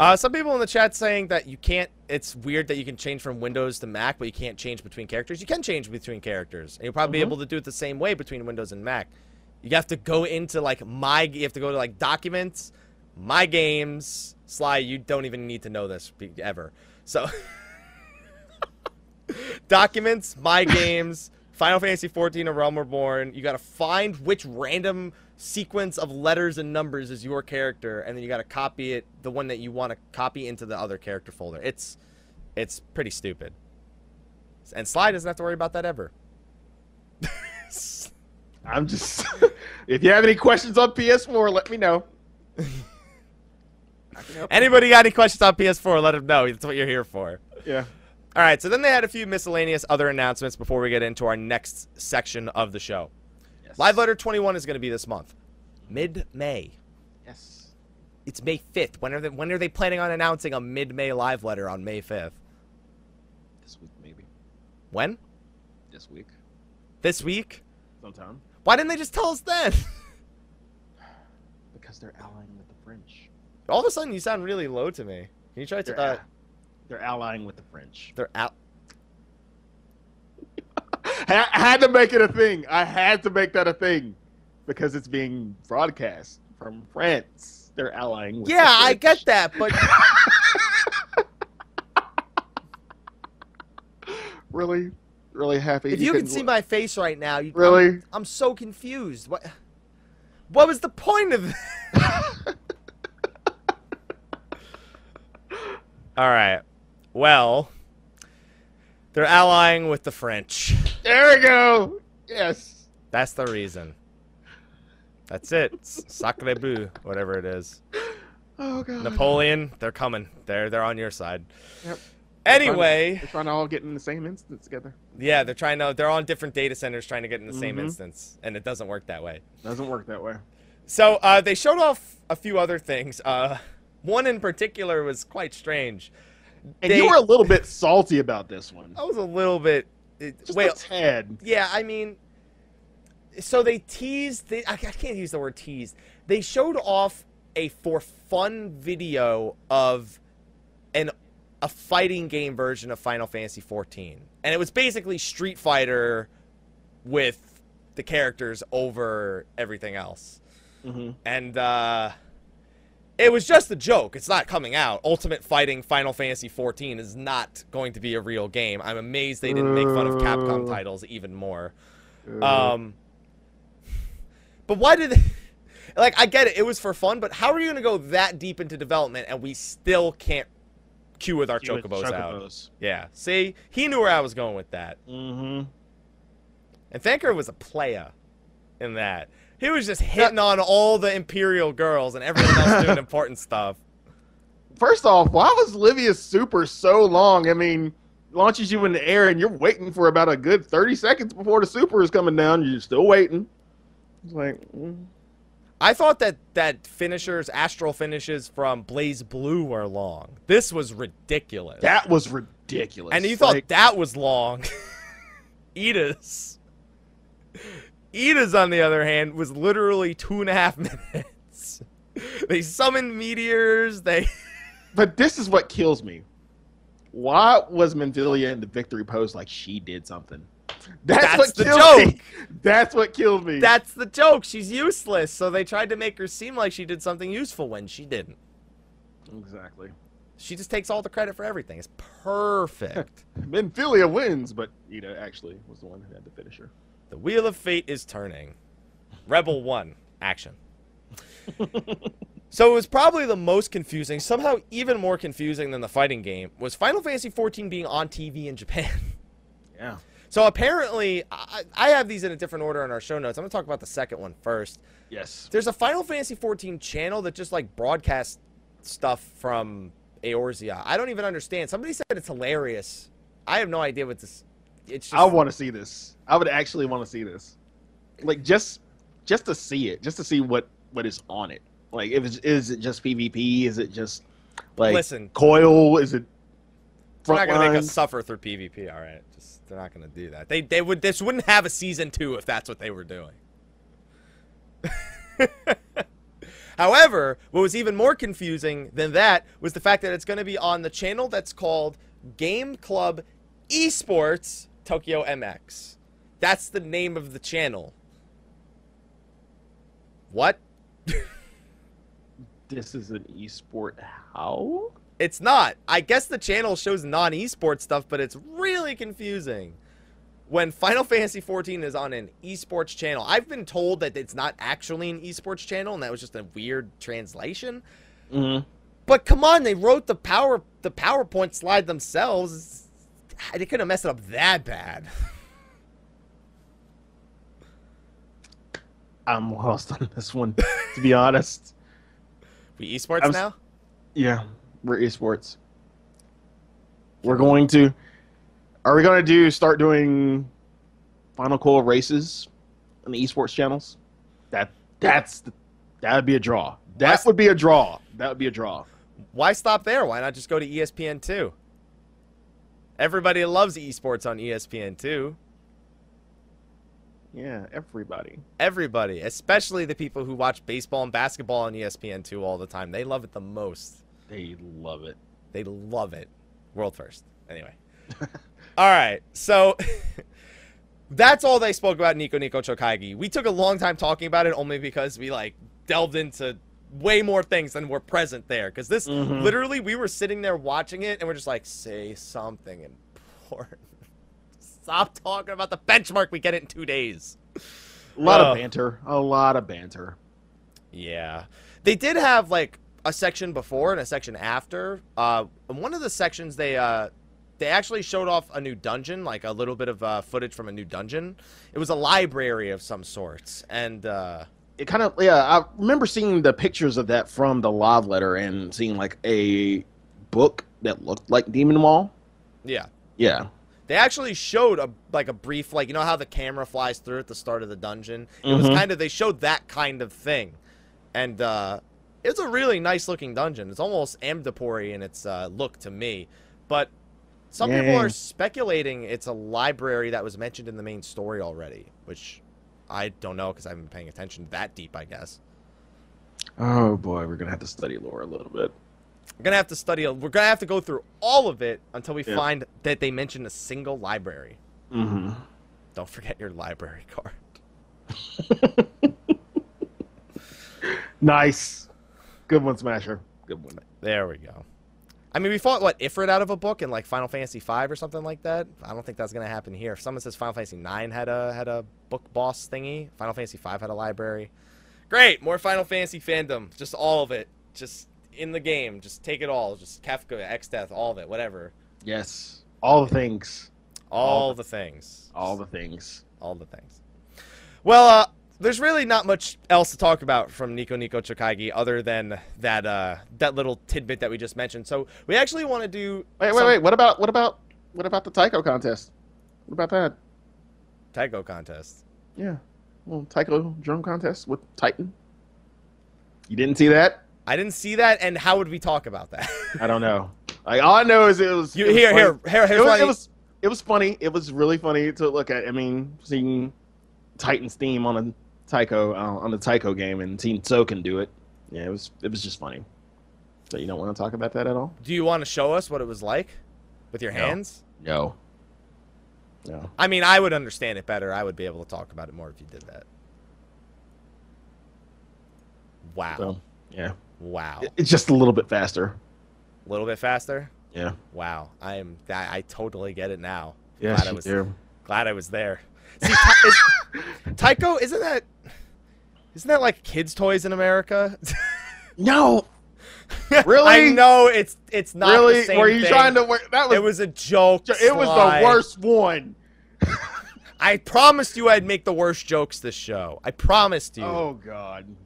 Uh, some people in the chat saying that you can't. It's weird that you can change from Windows to Mac, but you can't change between characters. You can change between characters, and you'll probably Mhm. be able to do it the same way between Windows and Mac. You have to go into like my. You have to go to like Documents, My Games. Sly, you don't even need to know this ever. So, Documents, My Games, Final Fantasy 14, A Realm Reborn. You got to find which random sequence of letters and numbers is your character, and then you got to copy it, the one that you want to copy into the other character folder. It's, it's pretty stupid. And Sly doesn't have to worry about that ever. I'm just. if you have any questions on PS4, let me know. I. Anybody got any questions on PS4? Let them know. That's what you're here for. Yeah. All right, so then they had a few miscellaneous other announcements before we get into our next section of the show. Yes. Live Letter 21 is going to be this month, mid-May. Yes. It's May 5th. When are they, when are they planning on announcing a mid-May live letter on May 5th? This week, maybe. When? This week. This week? Sometime. Why didn't they just tell us then? Because they're allying with the French. All of a sudden, you sound really low to me. Can you try They're, to? Uh, they're allying with the French. they're out. I I had to make it a thing. I had to make that a thing because it's being broadcast from France. They're allying with Yeah, the I get that, but really, really happy. if you could couldn't see look- my face right now, you Really? I'm, I'm so confused. What? What was the point of? All right. Well, they're allying with the French. There we go. Yes. That's the reason. That's it. Sacre bleu, whatever it is. Oh god. Napoleon, they're coming. They're they're on your side. Yep. Anyway, They're trying to all get in the same instance together. yeah, they're trying to. They're on different data centers trying to get in the same Mhm. instance, and it doesn't work that way. Doesn't work that way. So uh, they showed off a few other things. Uh, one in particular was quite strange. And They- you were a little bit salty about this one. I was a little bit. it- Just wait, a tad. yeah, I mean, so they teased. They, I I can't use the word teased. They showed off a for fun video of an a fighting game version of Final Fantasy 14, and it was basically Street Fighter with the characters over everything else. hmm and uh, it was just a joke. It's not coming out. Ultimate Fighting Final Fantasy 14 is not going to be a real game. I'm amazed they didn't make fun of Capcom titles even more. Um, but why did they? Like, I get it. It was for fun, but how are you going to go that deep into development and we still can't queue with our chocobos, out? Yeah. See, he knew where I was going with that. Mm-hmm. And Thancred was a playa in that. He was just hitting on all the Imperial girls and everyone else doing important stuff. First off, why was Livia's super so long? I mean, launches you in the air and you're waiting for about a good 30 seconds before the super is coming down. You're still waiting. It's like, mm. I thought that that finishers, astral finishes from BlazBlue were long. This was ridiculous. that was ridiculous. and you thought Like, that was long. Ida's. Ida's, on the other hand, was literally two and a half minutes. they summoned meteors. They. but this is what kills me. Why was Minfilia in the victory pose like she did something? That's, That's what the kills joke. me. That's what killed me. That's the joke. She's useless. So they tried to make her seem like she did something useful when she didn't. exactly. She just takes all the credit for everything. It's perfect. Minfilia wins, but Ida actually was the one who had the finisher. The wheel of fate is turning. Rebel 1. Action. so it was probably the most confusing, somehow even more confusing than the fighting game, was Final Fantasy XIV being on TV in Japan. Yeah. So apparently, I, I have these in a different order in our show notes. I'm going to talk about the second one first. Yes. There's a Final Fantasy XIV channel that just like broadcasts stuff from Eorzea. I don't even understand. Somebody said it's hilarious. I have no idea what this. It's just. I want to see this. I would actually want to see this. Like just just to see it, just to see what what is on it. Like if it's, is it just PvP? Is it just like Listen. coil? Is it They're not gonna make us suffer through PvP. All right, just they're not gonna do that. They they would this wouldn't have a season two if that's what they were doing. However, what was even more confusing than that was the fact that it's going to be on the channel that's called Game Club Esports Tokyo MX. That's the name of the channel. What? This is an esport. How? It's not. I guess the channel shows non esports stuff, but it's really confusing. When Final Fantasy XIV is on an esports channel, I've been told that it's not actually an esports channel, and that was just a weird translation. Mm-hmm. But come on, they wrote the power the PowerPoint slide themselves. They couldn't messed it up that bad. I'm lost on this one, to be honest. We esports was- now? Yeah, we're esports. We're going to. Are we going to do start doing final call races on the esports channels? That that's the, that would be a draw. That would be a draw. That would be a draw. Why stop there? Why not just go to ESPN two? Everybody loves esports on ESPN too. Yeah, everybody. Everybody, especially the people who watch baseball and basketball on E ESPN2 all the time. They love it the most. They love it. They love it. World first. Anyway. all right. So that's all they spoke about Nico Nico Chokaigi. We took a long time talking about it only because we like delved into way more things than were present there cuz this Mhm. literally we were sitting there watching it and we're just like say something important. Stop talking about the benchmark. We get it in 2 days. A lot Ugh. of banter. A lot of banter. Yeah. They did have like a section before and a section after. Uh in one of the sections they uh they actually showed off a new dungeon, like a little bit of uh, footage from a new dungeon. It was a library of some sorts, and uh, It kind of yeah. I remember seeing the pictures of that from the live letter and seeing like a book that looked like Demon Wall. yeah, Yeah. they actually showed a like a brief, like you know how the camera flies through at the start of the dungeon. It was Mhm. kind of they showed that kind of thing, and uh, it's a really nice looking dungeon. It's almost Amdapori in its uh, look to me, but some people are speculating it's a library that was mentioned in the main story already, which I don't know because I haven't been paying attention that deep. I guess Oh boy, we're gonna have to study lore a little bit. we're gonna have to study. We're gonna have to go through all of it until we Yeah. find that they mention a single library. Mm-hmm. Don't forget your library card. Nice. Good one, Smasher. Good one. There we go. I mean, we fought what Ifrit out of a book in like Final Fantasy V or something like that. I don't think that's gonna happen here. If someone says Final Fantasy IX had a had a book boss thingy, Final Fantasy V had a library. Great, more Final Fantasy fandom, just all of it, just in the game, just take it all, just Kefka, X Death, all of it, whatever, Yes. All the things. all, All the things, All the things. all the things. Well, uh, there's really not much else to talk about from Nico Nico Chokaigi other than that uh that little tidbit that we just mentioned. So we actually want to do Wait, wait, some- wait. What about what about what about the Taiko contest? What about that? Taiko contest. Yeah. Well, Taiko drum contest with Titan. You didn't see that? I didn't see that, and how would we talk about that? I don't know. Like all I know is it was. you it was here, funny. here, here, It was, it was it was funny. It was really funny to look at. I mean, seeing Titan's theme on a Taiko uh, on the Taiko game and seeing So can do it. Yeah, it was it was just funny. So you don't want to talk about that at all? Do you want to show us what it was like with your No. hands? No. No. I mean, I would understand it better. I would be able to talk about it more if you did that. Wow. So yeah, wow. It's just a little bit faster. A little bit faster? Yeah. Wow. I am I, I totally get it now. Yeah. Glad I was there. glad I was there. See, Ty- is, Tycho, isn't that isn't that like kids' toys in America? No. Really? I know it's it's not really? the same Were you thing. trying to? Work? That was. It was a joke. It was the worst one. I promised you I'd make the worst jokes this show. I promised you. Oh God.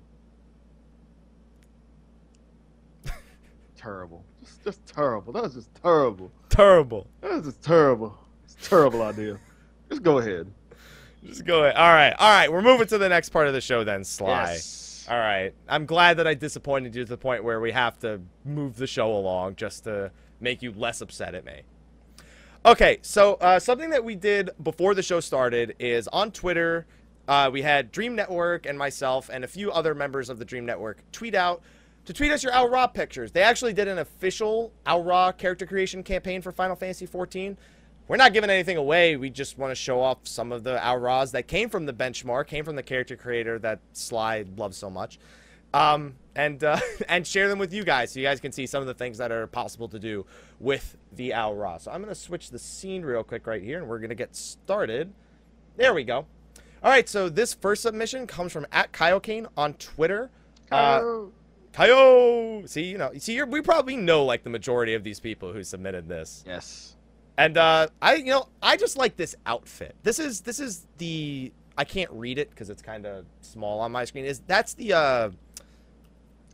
terrible. Just, just terrible. That was just terrible. Terrible. That was just terrible. It's a terrible idea. Just go ahead. Just go ahead. All right. All right. We're moving to the next part of the show then, Sly. Yes. All right. I'm glad that I disappointed you to the point where we have to move the show along just to make you less upset at me. Okay, so uh, something that we did before the show started is on Twitter, uh, we had Dream Network and myself and a few other members of the Dream Network tweet out to tweet us your Au Ra pictures. They actually did an official Au Ra character creation campaign for Final Fantasy XIV. We're not giving anything away. We just want to show off some of the Au Ras that came from the benchmark, came from the character creator that Sly loves so much, um, and uh, and share them with you guys so you guys can see some of the things that are possible to do with the Au Ra. So I'm gonna switch the scene real quick right here, and we're gonna get started. There we go. All right, so this first submission comes from at Kyokane on Twitter. Uh, Oh. Kyo, see, you know, see, you're, we probably know like the majority of these people who submitted this. yes. And uh, I, you know, I just like this outfit. This is this is the I can't read it because it's kind of small on my screen. Is that's the uh,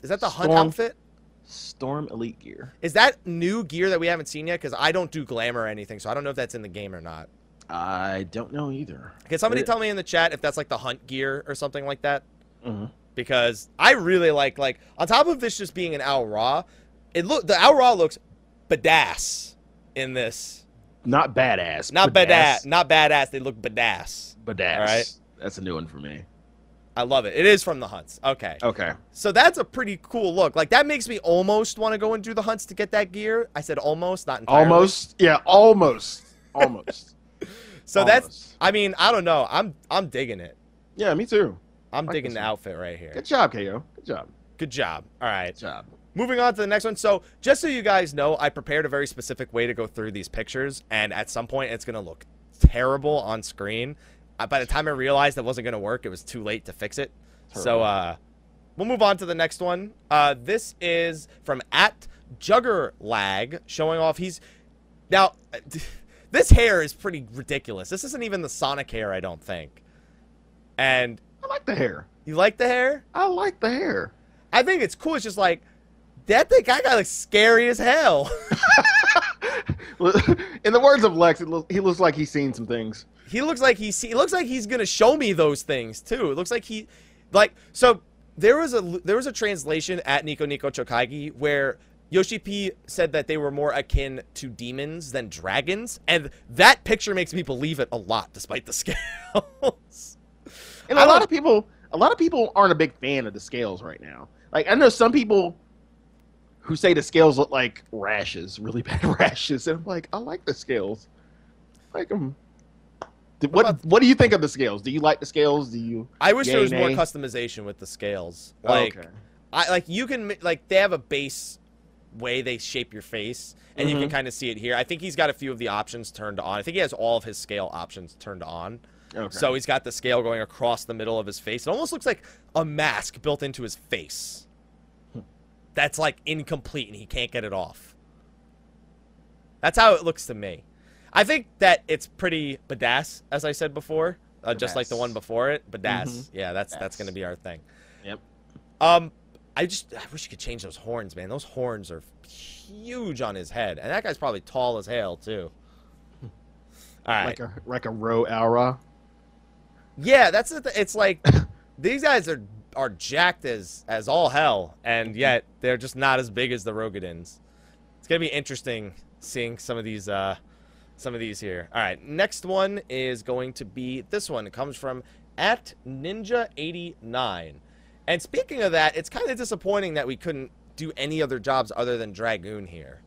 is that the hunt outfit? Storm Elite Gear. Is that new gear that we haven't seen yet? Because I don't do glamour or anything, so I don't know if that's in the game or not. I don't know either. Can somebody It- tell me in the chat if that's like the hunt gear or something like that? Mhm. Because I really like like on top of this just being an Au Ra, it look the Au Ra looks badass in this. Not badass. Not badass, not badass. They look badass. Badass. All right. That's a new one for me. I love it. It is from the hunts. Okay. Okay. So that's a pretty cool look. Like that makes me almost want to go and do the hunts to get that gear. I said almost, not entirely. Almost. Yeah. Almost. Almost. So that's I mean, I don't know. I'm I'm digging it. Yeah. Me too. I'm Like digging the one. outfit right here. Good job, Ko. Good job. Good job. All right. Good job. Moving on to the next one. So, just so you guys know, I prepared a very specific way to go through these pictures, and at some point, it's going to look terrible on screen. Uh, by the time I realized that wasn't going to work, it was too late to fix it. So, uh, we'll move on to the next one. Uh, this is from at Jugger Lag, showing off he's now. This hair is pretty ridiculous. This isn't even the Sonic hair, I don't think. And I like the hair. you like the hair? I like the hair. I think it's cool. It's just like that thing guy got like scary as hell. In the words of Lex, it looks, he looks like he's seen some things. he looks like he's he looks like he's gonna show me those things too. It looks like he like so there was a there was a translation at Nico Nico Chokaigi where Yoshi P said that they were more akin to demons than dragons, and that picture makes me believe it a lot, despite the scales. And a lot of people, a lot of people aren't a big fan of the scales right now. Like I know some people who say the scales look like rashes, really bad rashes, and I'm like, I like the scales. Like um, them. What What about- What do you think of the scales? Do you like the scales? Do you? I wish there Yay, was more customization with the scales. Like, okay. I like you can like they have a base way they shape your face, and you can mm-hmm. kind of see it here. I think he's got a few of the options turned on. I think he has all of his scale options turned on. Okay. So he's got the scale going across the middle of his face. It almost looks like a mask built into his face. That's like incomplete and he can't get it off. That's how it looks to me. I think that it's pretty badass, as I said before, uh, just like the one before it. Badass, Mhm. yeah, that's that's gonna be our thing. Yep. Um, I just I wish you could change those horns, man. Those horns are huge on his head, and that guy's probably tall as hell too. All right. like a like a row aura. Yeah, that's the th- it's like these guys are are jacked as as all hell, and yet they're just not as big as the Roegadyns. It's gonna be interesting seeing some of these uh some of these here. All right, next one is going to be this one. It comes from at Ninja89. And speaking of that, it's kind of disappointing that we couldn't do any other jobs other than Dragoon here.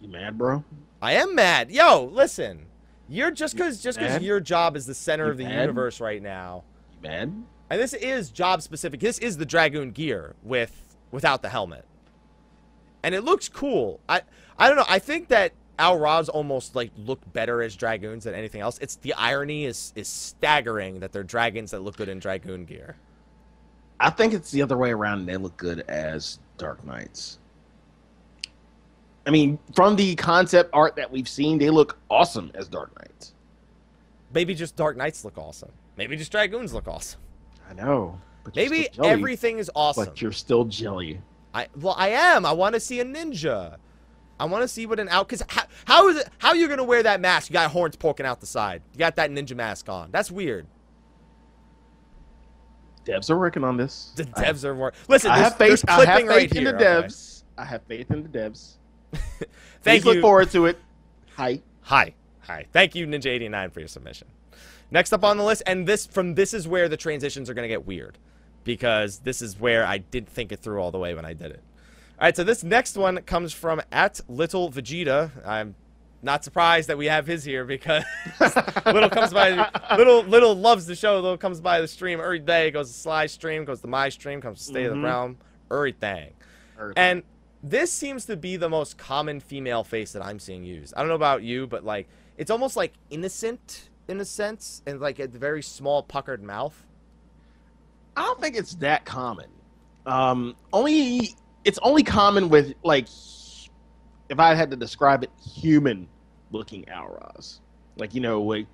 You mad, bro? I am mad. Yo, listen. You're just because just because mad? your job is the center You of the mad? universe right now. You mad? And this is job specific. This is the Dragoon gear with without the helmet. And it looks cool. I I don't know. I think that Au Ras almost like look better as dragoons than anything else. It's the irony is is staggering that they're dragons that look good in dragoon gear. I think it's the other way around. and They look good as Dark Knights. I mean, from the concept art that we've seen, they look awesome as Dark Knights. Maybe just Dark Knights look awesome. Maybe just dragoons look awesome. I know. Maybe everything is awesome. But you're still jelly. I well, I am. I want to see a ninja. I want to see what an out. Cause how, how is it? How are you gonna wear that mask? You got horns poking out the side. You got that ninja mask on. That's weird. Devs are working on this. The I- devs are working. Listen, I have faith. I have clipping faith right in here. the okay. devs. I have faith in the devs. Thank Please you. look forward to it. Hi. Hi, hi. Thank you, Ninja89, for your submission. Next up on the list, and this from this is where the transitions are gonna get weird, because this is where I didn't think it through all the way when I did it. All right, so this next one comes from at Little Vegeta. I'm not surprised that we have his here because Little comes by. Little Little loves the show. Little comes by the stream every day. Goes to Sly stream. Goes to my stream. Comes to State of the. Mm-hmm. Realm. Everything. And this seems to be the most common female face that I'm seeing used. I don't know about you, but like it's almost like innocent in a sense, and like a very small puckered mouth. I don't think it's that common. Um, only it's only common with like if I had to describe it, human looking Au Ras. Like you know, like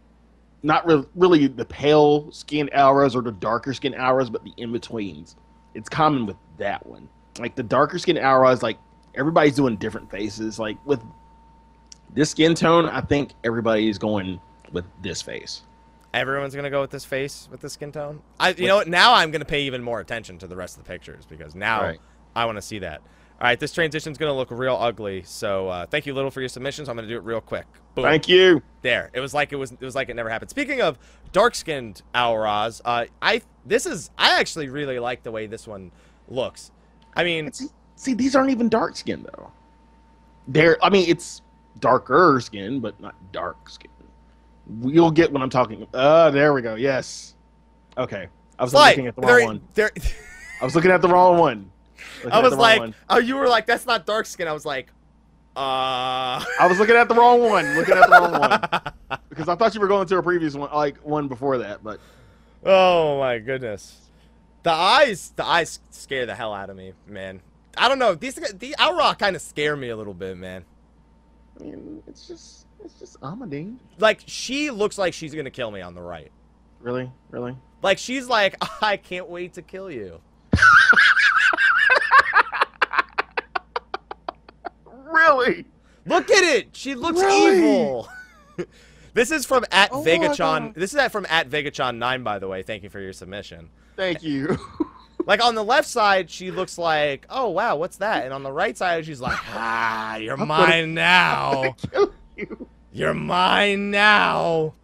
not re- really the pale skin Au Ras or the darker skin Au Ras, but the in betweens. It's common with that one. Like the darker skin Au Ras, like everybody's doing different faces. Like with this skin tone, I think everybody's going with this face. Everyone's gonna go with this face with this skin tone. I, you know what? Now I'm gonna pay even more attention to the rest of the pictures because now Right. I want to see that. All right, this transition's gonna look real ugly. So uh, thank you, Little, for your submissions. I'm gonna do it real quick. Boom. Thank you. There. It was like it was it was like it never happened. Speaking of dark-skinned Au Ras, uh I this is I actually really like the way this one looks. I mean, see, see, these aren't even dark skin though. They're, I mean, it's darker skin, but not dark skin. You'll get what I'm talking. Uh, there we go. Yes. Okay. I was looking at the wrong there- one. there- I was looking at the wrong one. Looking I was like, one. oh, you were like, that's not dark skin. I was like, uh. I was looking at the wrong one. Looking at the wrong one because I thought you were going to a previous one, like one before that. But oh my goodness, the eyes, the eyes scare the hell out of me, man. I don't know. These the Au Ra kind of scare me a little bit, man. I mean, it's just, it's just Amadine. Like she looks like she's gonna kill me on the right. Really, really. Like she's like, I can't wait to kill you. Really? Look at it. She looks Really? evil. this is from at Oh my Vegachan. This is at from at Vegachan nine, by the way. Thank you for your submission. Thank you. Like on the left side, she looks like, oh wow, what's that? And on the right side, she's like, ah, you're I'm mine gonna- now. You. You're mine now.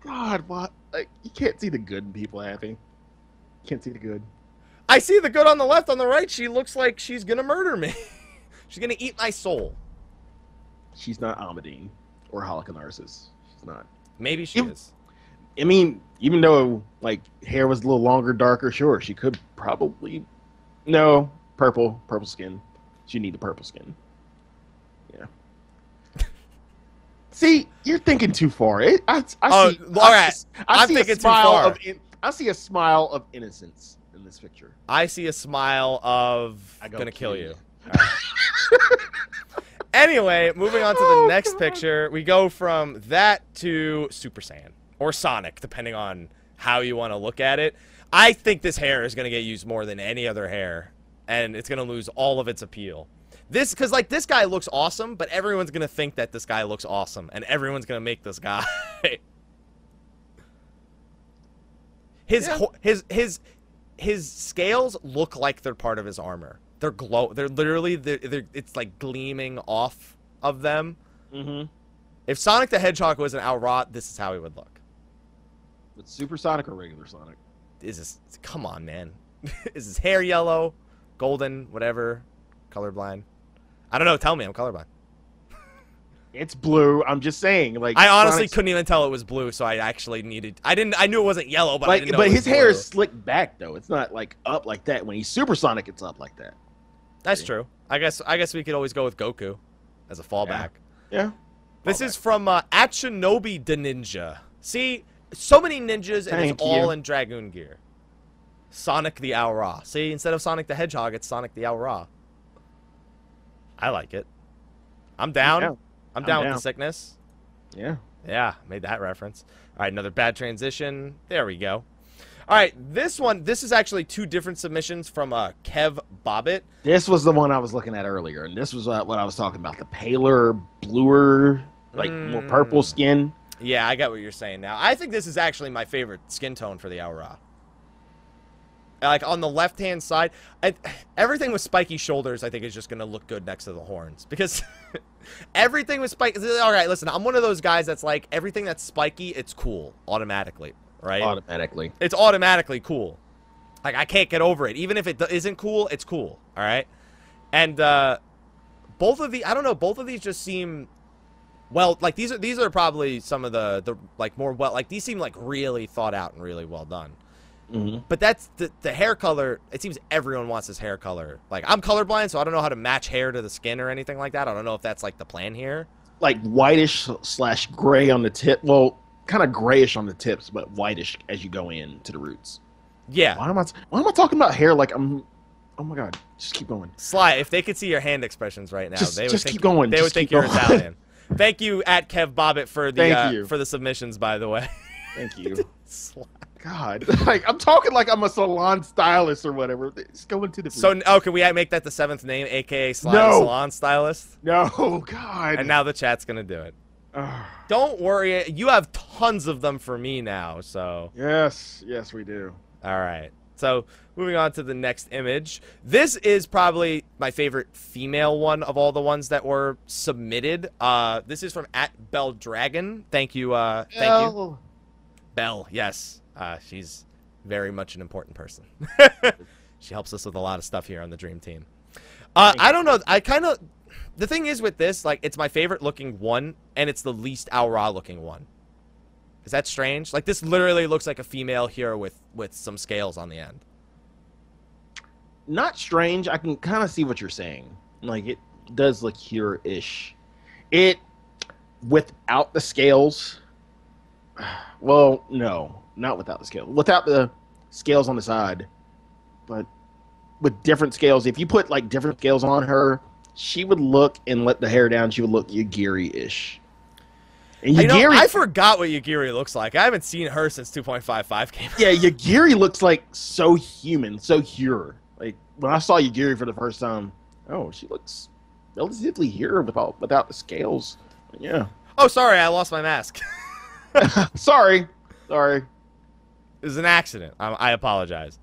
God, what? Like, you can't see the good in people, Happy. You can't see the good. I see the good on the left. On the right, she looks like she's gonna murder me. she's gonna eat my soul. She's not Amadine or Holocanarsis. She's not. Maybe she is. I mean, even though like hair was a little longer, darker, sure, she could probably. No, purple, purple skin. She need the purple skin. Yeah. See, you're thinking too far. It, I, I Oh, see. all I right. see- I I'm see a too smile far. of. In, I see a smile of innocence in this picture. I see a smile of I go gonna kill kill you. you. Anyway, moving on to the Oh, next God. picture, we go from that to Super Saiyan or Sonic, depending on how you want to look at it. I think this hair is going to get used more than any other hair, and it's going to lose all of its appeal. This, because like this guy looks awesome, but everyone's going to think that this guy looks awesome, and everyone's going to make this guy. his Yeah. his his his scales look like they're part of his armor. They're glow. They're literally they're, they're it's like gleaming off of them. Mm-hmm. If Sonic the Hedgehog was an Au Ra, this is how he would look. But supersonic or regular Sonic? Is this? Come on, man. is his hair yellow, golden, whatever, colorblind? I don't know. Tell me, I'm colorblind. It's blue. I'm just saying. Like I honestly Sonic's- couldn't even tell it was blue, so I actually needed. I didn't. I knew it wasn't yellow, but I like, didn't know but it was his hair blue. is slicked back though. It's not like up like that. When he's supersonic, it's up like that. That's true. I guess. I guess we could always go with Goku as a fallback. Yeah. This Fallback. is from uh, Achinobi the Ninja. See, so many ninjas, and it's all in Dragoon gear. Sonic the Au Ra. See, instead of Sonic the Hedgehog, it's Sonic the Au Ra. I like it. I'm down. down. I'm, I'm down, with the sickness. Yeah. Yeah, made that reference. All right, another bad transition. There we go. All right, this one, this is actually two different submissions from uh, Kev Bobbitt. This was the one I was looking at earlier, and this was uh, what I was talking about. The paler, bluer, like more purple Mm. skin. Yeah, I got what you're saying now. I think this is actually my favorite skin tone for the Au Ra. Like on the left hand side, I, everything with spiky shoulders, I think is just gonna look good next to the horns because everything with spiky. All right, listen, I'm one of those guys that's like everything that's spiky, it's cool automatically, right? Automatically. it's automatically cool. Like I can't get over it. Even if it isn't cool, it's cool. All right. And uh, both of the I don't know. Both of these just seem well. Like these are these are probably some of the the like more well like these seem like really thought out and really well done. Hmm But that's the the hair color. It seems everyone wants this hair color. Like I'm colorblind, so I don't know how to match hair to the skin or anything like that. I don't know if that's like the plan here. Like whitish slash gray on the tip. Well, kind of grayish on the tips, but whitish as you go in to the roots. Yeah. Why am I? Why am I talking about hair like I'm? Oh my god! Just keep going. Sly, if they could see your hand expressions right now, Just- they would just think, keep going, They would just think keep you're. Italian. Thank you at Kev Bobbitt for the uh, for the submissions, by the way. Thank you. Sly. God, like I'm talking like I'm a salon stylist or whatever. Just go into the. so, oh, can we make that the seventh name, aka Sly the No. Salon Stylist? no, God. And now the chat's gonna do it. Ugh. Don't worry, you have tons of them for me now. So, yes, yes, we do. all right. So, moving on to the next image. This is probably my favorite female one of all the ones that were submitted. Uh, this is from at Bell Dragon. Thank you. Uh, thank you. Oh. Belle, yes. Uh, she's very much an important person. she helps us with a lot of stuff here on the Dream Team. Uh, I don't know. I kind of. The thing is with this, like, it's my favorite looking one, and it's the least Au Ra looking one. Is that strange? Like, this literally looks like a female Hyur with with some scales on the end. Not strange. I can kind of see what you're saying. Like it does look Hyur-ish. It without the scales. Well, no, not without the scales. Without the scales on the side, but with different scales. If you put like different scales on her, she would look and let the hair down. She would look Yugiri-ish. And You know, Yugiri, I forgot what Yugiri looks like. I haven't seen her since 2.55 came out. yeah, Yugiri looks like so human, so Hyur. Like when I saw Yugiri for the first time, oh, she looks relatively Hyur without without the scales. Yeah. Oh, sorry, I lost my mask. sorry, sorry. It was an accident. I, I apologize.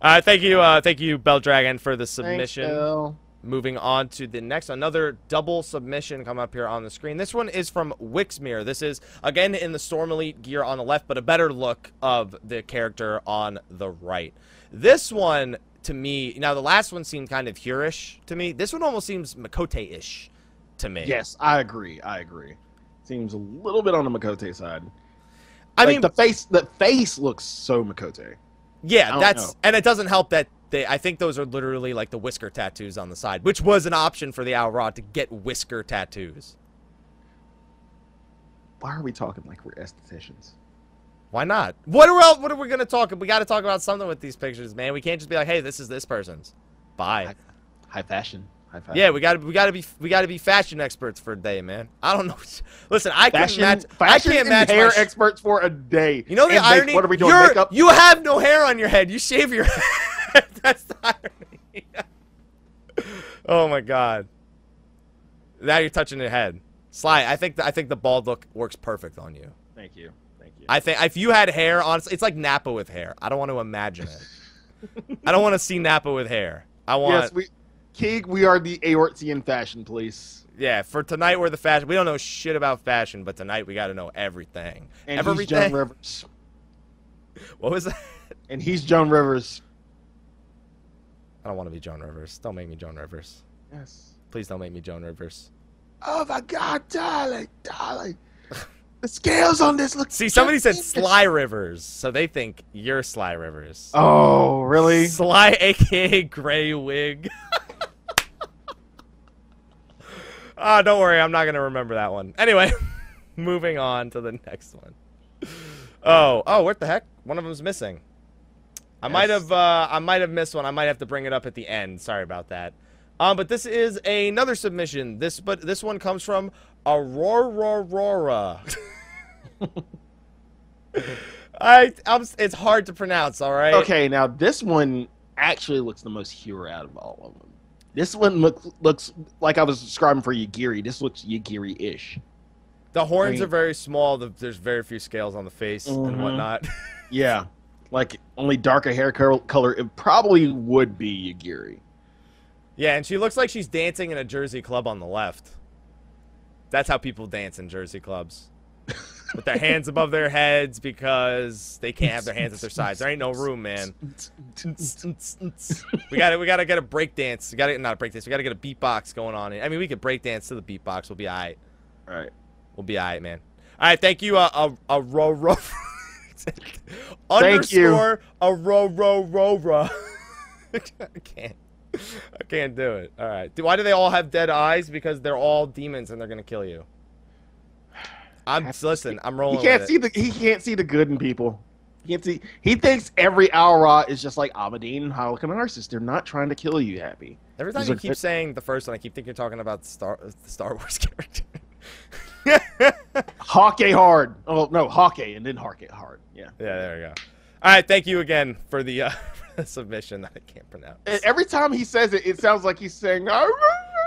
Uh, thank you, uh, thank you, Bell Dragon, for the submission. Bill. Moving on to the next, another double submission come up here on the screen. This one is from Wixmere. This is again in the Storm Elite gear on the left, but a better look of the character on the right. This one to me, now the last one seemed kind of Hyurish to me. This one almost seems Miqo'te-ish to me. Yes, I agree. I agree. Seems a little bit on the Miqo'te side. I Like, mean, the face. The face looks so Miqo'te. Yeah, that's know. and it doesn't help that they. I think those are literally like the whisker tattoos on the side, which was an option for the Owl Rod to get whisker tattoos. Why are we talking like we're estheticians? Why not? What are else, what are we gonna talk? About? We got to talk about something with these pictures, man. We can't just be like, hey, this is this person's. Bye. High. High fashion. Yeah, we got to we got to be we got to be fashion experts for a day, man. I don't know. Listen, I can't Fashion, match. I can't match hair sh- experts for a day. You know the And make- irony? What are we doing? You're- Makeup? You have no hair on your head. You shave your head. That's the irony. oh my god. Now you're touching your head. Sly, I think the, I think the bald look works perfect on you. Thank you. Thank you. I think if you had hair, honestly, it's like Nappa with hair. I don't want to imagine it. I don't want to see Nappa with hair. I want, yes, we. Keeg, we are the Eorzean fashion police. yeah. For tonight, we're the fashion. We don't know shit about fashion, but tonight we got to know everything. And he's everything. Joan Rivers. what was that? And he's Joan Rivers. I don't want to be Joan Rivers. Don't make me Joan Rivers. Yes. Please don't make me Joan Rivers. Oh my God, darling, darling. The scales on this look. See, somebody said. Sly Rivers, so they think you're Sly Rivers. Oh, really? Sly, aka Gray Wig. Ah, don't worry, I'm not gonna remember that one. Anyway, moving on to the next one. Oh, oh, what the heck? One of them's missing. I might have, uh, I might have missed one. I might have to bring it up at the end. Sorry about that. Um, but this is another submission. This, but this one comes from Aurora. Aurora. I, I'm, it's hard to pronounce. All right. Okay, now this one actually looks the most Hyur out of all of them. This one look, looks like I was describing for Yugiri. This looks Yugiri-ish. The horns Green. are very small. The, there's very few scales on the face and Mhm. whatnot. Yeah, like only darker hair color. It probably would be Yugiri. yeah, and she looks like she's dancing in a Jersey club on the left. That's how people dance in Jersey clubs. With their hands above their heads because they can't have their hands at their sides. There ain't no room, man. we gotta we gotta get a break dance. We gotta not a break dance. We gotta get a beatbox going on. I mean, we could break dance to the beatbox. We'll be alright. All right. We'll be alright, man. All right, thank you. Uh, a a ro ro. Thank you. Underscore a ro ro ro ro. I can't. I can't do it. All right. Why do they all have dead eyes? Because they're all demons and they're gonna kill you. I'm listen. I'm rolling. He can't see the he can't see the good in people. He can't see. He thinks every Au Ra is just like Aberdeen and Holocan Narcissus. They're not trying to kill you, Happy. Every time These you keep good- saying the first one, I keep thinking you're talking about Star the Star Wars character. Hawkeye hard. Oh no, Hawkeye and then Hawkeye hard. Yeah. Yeah, there we go. All right, thank you again for the uh, submission that I can't pronounce. Every time he says it, it sounds like he's saying. "Ah,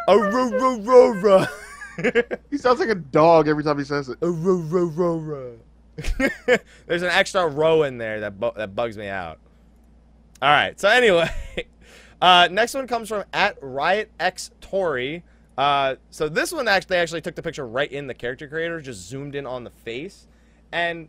Aurora. He sounds like a dog every time he says it. There's an extra row in there that bu- that bugs me out. All right. So anyway, uh, next one comes from at Riot X Tory. Uh, so this one actually actually took the picture right in the character creator, just zoomed in on the face, and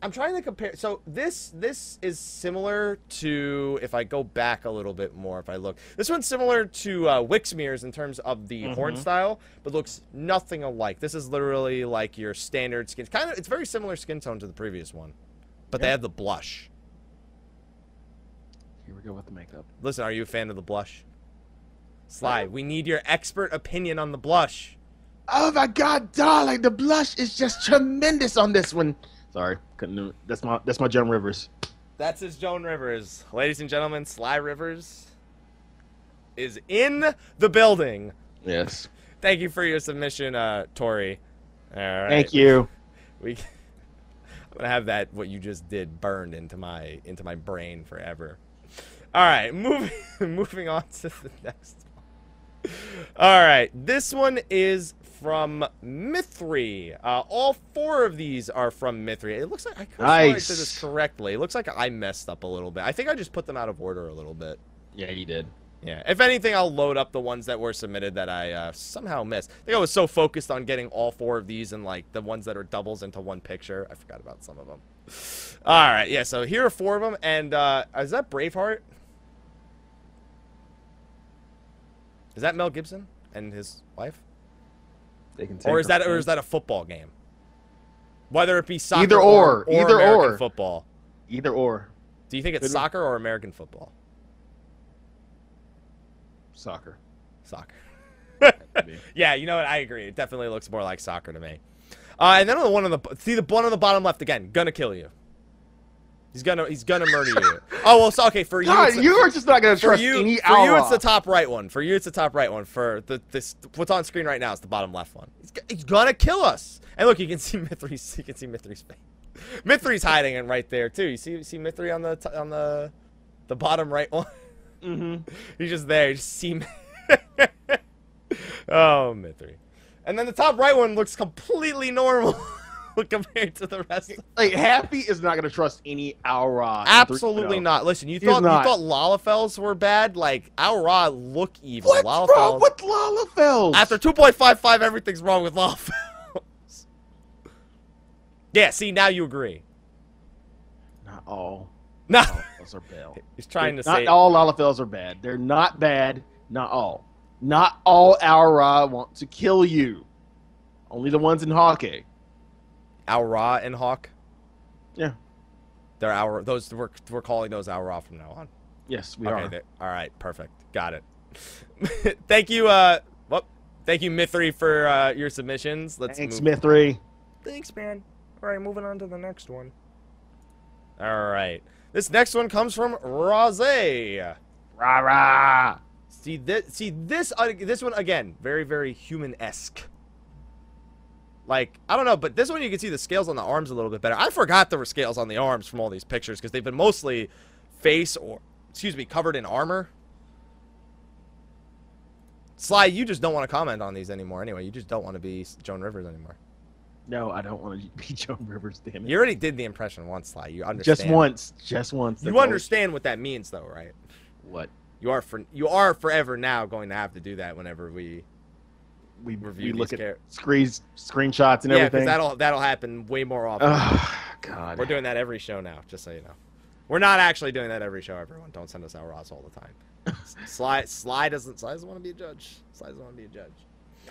I'm trying to compare. So this this is similar to if I go back a little bit more. If I look, this one's similar to uh, Wixmere's in terms of the horn Mhm. style, but looks nothing alike. This is literally like your standard skin. Kind of, it's very similar skin tone to the previous one, but they have the blush. Here we go with the makeup. Listen, are you a fan of the blush? Sly, we need your expert opinion on the blush. Oh my God, darling, the blush is just tremendous on this one. Sorry, couldn't do it. That's my that's my Joan Rivers. That's his Joan Rivers. Ladies and gentlemen, Sly Rivers is in the building. Yes. Thank you for your submission, uh, Tori. All right. Thank you. We, I'm gonna have that what you just did burned into my into my brain forever. All right, moving moving on to the next one. All right, this one is from Mithri. Uh, all four of these are from Mithri. It looks like I could this correctly. It looks like I messed up a little bit. I think I just put them out of order a little bit. Yeah, you did. Yeah. If anything, I'll load up the ones that were submitted that I uh, somehow missed. I think I was so focused on getting all four of these and like the ones that are doubles into one picture. I forgot about some of them. All right. Yeah. So here are four of them. And uh, is that Braveheart? Is that Mel Gibson and his wife? They can Or is that or is that a football game? Whether it be soccer Either or, or. Either American or. football. either or Do you think it's Could be. soccer or American football? soccer? Soccer. Yeah, you know what? I agree. It definitely looks more like soccer to me. Uh, and then on the one on the see the one on the bottom left again, gonna kill you. He's gonna he's gonna murder you. Oh well, so okay for you. God, it's you are just not gonna trust you, any for you, it's the top right one. For you, it's the top right one. For the this what's on screen right now is the bottom left one. He's, he's gonna kill us. And look, you can see Mithri's. You can see Mithri's face. Mithri's hiding it right there too. You see you see Mithri on the t- on the the bottom right one. Mhm. He's just there. You just see. Oh, Mithri. And then the top right one looks completely normal compared to the rest. Like Happy is not gonna trust any Au Ra. Absolutely not. Listen, you thought not. you thought Lalafells were bad. Like Au Ra look evil. What's Lalafells. wrong with Lalafells? After 2.55, everything's wrong with Lalafells. yeah. See, now you agree. not all No, Lalafells are bad. he's trying to not say. all Lalafells are bad. They're not bad. Not all. Not all Au Ra want to kill you. Only the ones in Hawkeye. Al Ra and Hawk. Yeah. They're our Those we're we're calling those Al Ra from now on. Yes, we okay. are. all right. Perfect. Got it. thank you. Uh. Well, thank you, Mithri, for uh, your submissions. Let's Thanks, move. Mithri. Thanks, man. All right, moving on to the next one. All right. This next one comes from Rose. Rah rah. See this. See this. Uh, this one again. Very, very human-esque. Like I don't know, but this one you can see the scales on the arms a little bit better. I forgot there were scales on the arms from all these pictures because they've been mostly face or excuse me covered in armor. Sly, you just don't want to comment on these anymore. Anyway, you just don't want to be Joan Rivers anymore. No, I don't want to be Joan Rivers. Damn it. You already did the impression once, Sly. You understand. Just once. Just once. You understand what that means, though, right? what You are for you are forever now going to have to do that whenever we we review we look at screens, screenshots, and yeah, everything. that'll that'll happen way more often. Ugh, God. We're doing that every show now, just so you know. We're not actually doing that every show. Everyone, don't send us out Ross all the time. Sly Sly doesn't Sly doesn't want to be a judge. Sly doesn't want to be a judge.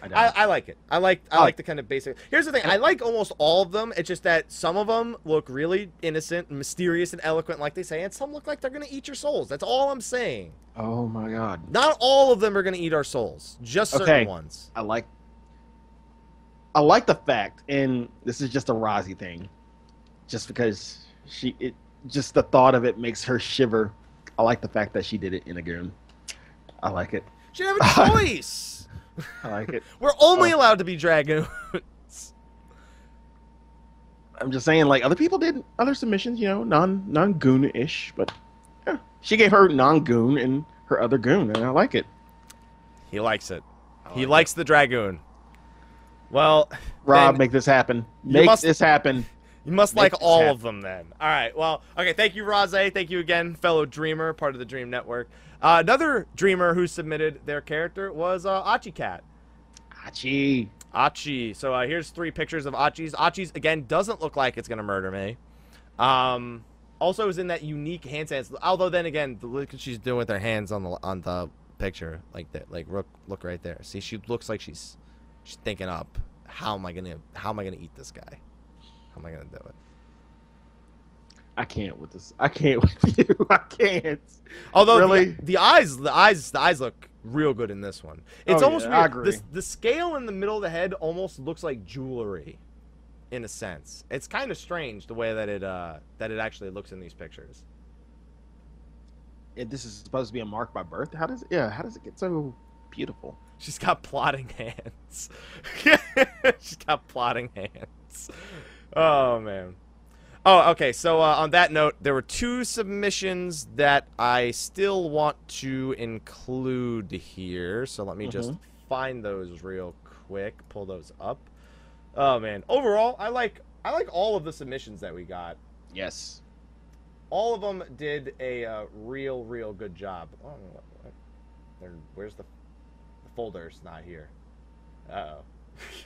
I. I, like it. I like I Oh. like the kind of basic. Here's the thing. I like almost all of them. It's just that some of them look really innocent, and mysterious, and eloquent, like they say, and some look like they're gonna eat your souls. That's all I'm saying. oh my God. Not all of them are gonna eat our souls. Just certain Okay. ones. I like. I like the fact, and this is just a Rozzy thing, just because she it just the thought of it makes her shiver. I like the fact that she did it in a goon. I like it. She didn't have a choice. I like it. We're only Oh. allowed to be dragoons. I'm just saying, like other people did other submissions, you know, non non goon ish, but yeah, she gave her non goon and her other goon, and I like it. He likes it. I He like likes the dragoon. Well, Rob, make this happen. Make must- this happen. You must make like all happen. of them then. All right. Well, okay. Thank you, Raze. Thank you again, fellow dreamer, part of the Dream Network. Uh, another dreamer who submitted their character was uh, Achi Cat. Achi. Achi. So uh, here's three pictures of Achi's. Achi's again doesn't look like it's gonna murder me. Um, also is in that unique hand stance. Although then again, the look what she's doing with her hands on the on the picture, like that, like look look right there. See, she looks like she's she's thinking up. How am I gonna how am I gonna eat this guy? How am I gonna do it? I can't with this. I can't with you. I can't. Although Really? the, the eyes, the eyes, the eyes look real good in this one. It's Oh, almost yeah, I weird. agree. The, the scale in the middle of the head almost looks like jewelry, in a sense. It's kind of strange the way that it uh that it actually looks in these pictures. And this is supposed to be a mark by birth. How does it? Yeah. How does it get so beautiful? She's got plotting hands. She's got plotting hands. Oh man. Oh, okay. So uh, on that note, there were two submissions that I still want to include here. So let me just find those real quick pull those up. Oh man, overall, I like I like all of the submissions that we got. Yes. All of them did a uh, real, real good job. Oh, what, what? There- where's the, the folder's not here? Uh oh.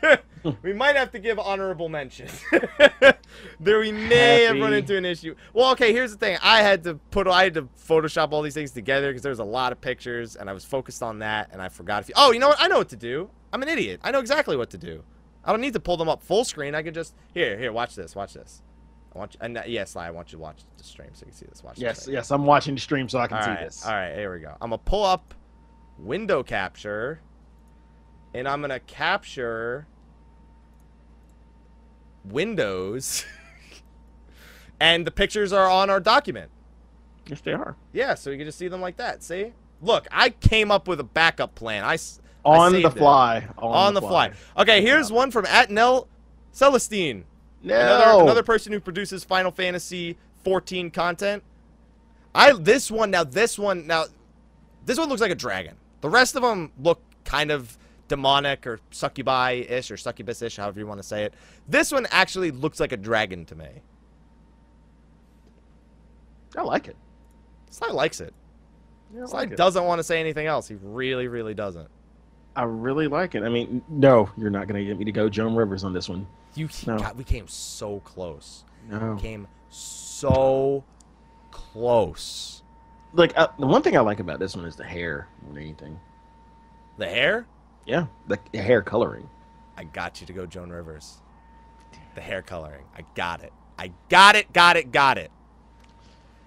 we might have to give honorable mention. there we may have run into an issue. Well, okay, here's the thing. I had to put I had to Photoshop all these things together because there was a lot of pictures and I was focused on that and I forgot a few. Oh, you know what? I know what to do. I'm an idiot. I know exactly what to do. I don't need to pull them up full screen. I can just here, here, watch this, watch this. I want you, and uh, yes, I want you to watch the stream so you can see this. Watch Yes. stream. Yes. I'm watching the stream so I can All see right, this. all right, here we go. I'm gonna pull up window capture, and I'm gonna capture windows, and the pictures are on our document. Yes, they are. Yeah, so you can just see them like that. See? Look, I came up with a backup plan. I s- I On the fly. on, the fly. Okay, here's one from at Nell Celestine. No. Another another person who produces Final Fantasy 14 content. I this one now this one now this one looks like a dragon. The rest of them look kind of demonic or succubi-ish or succubus-ish, however you want to say it. This one actually looks like a dragon to me. I like it. Sly likes it. Yeah, Sly like doesn't want to say anything else. He really, really doesn't. I really like it. I mean, no, you're not gonna get me to go Joan Rivers on this one. You No. God, we came so close. No. Came so close. Like uh, the one thing I like about this one is the hair more than anything. The hair? Yeah, the, hair coloring. I got you to go Joan Rivers. The hair coloring. I got it. I got it, got it, got it.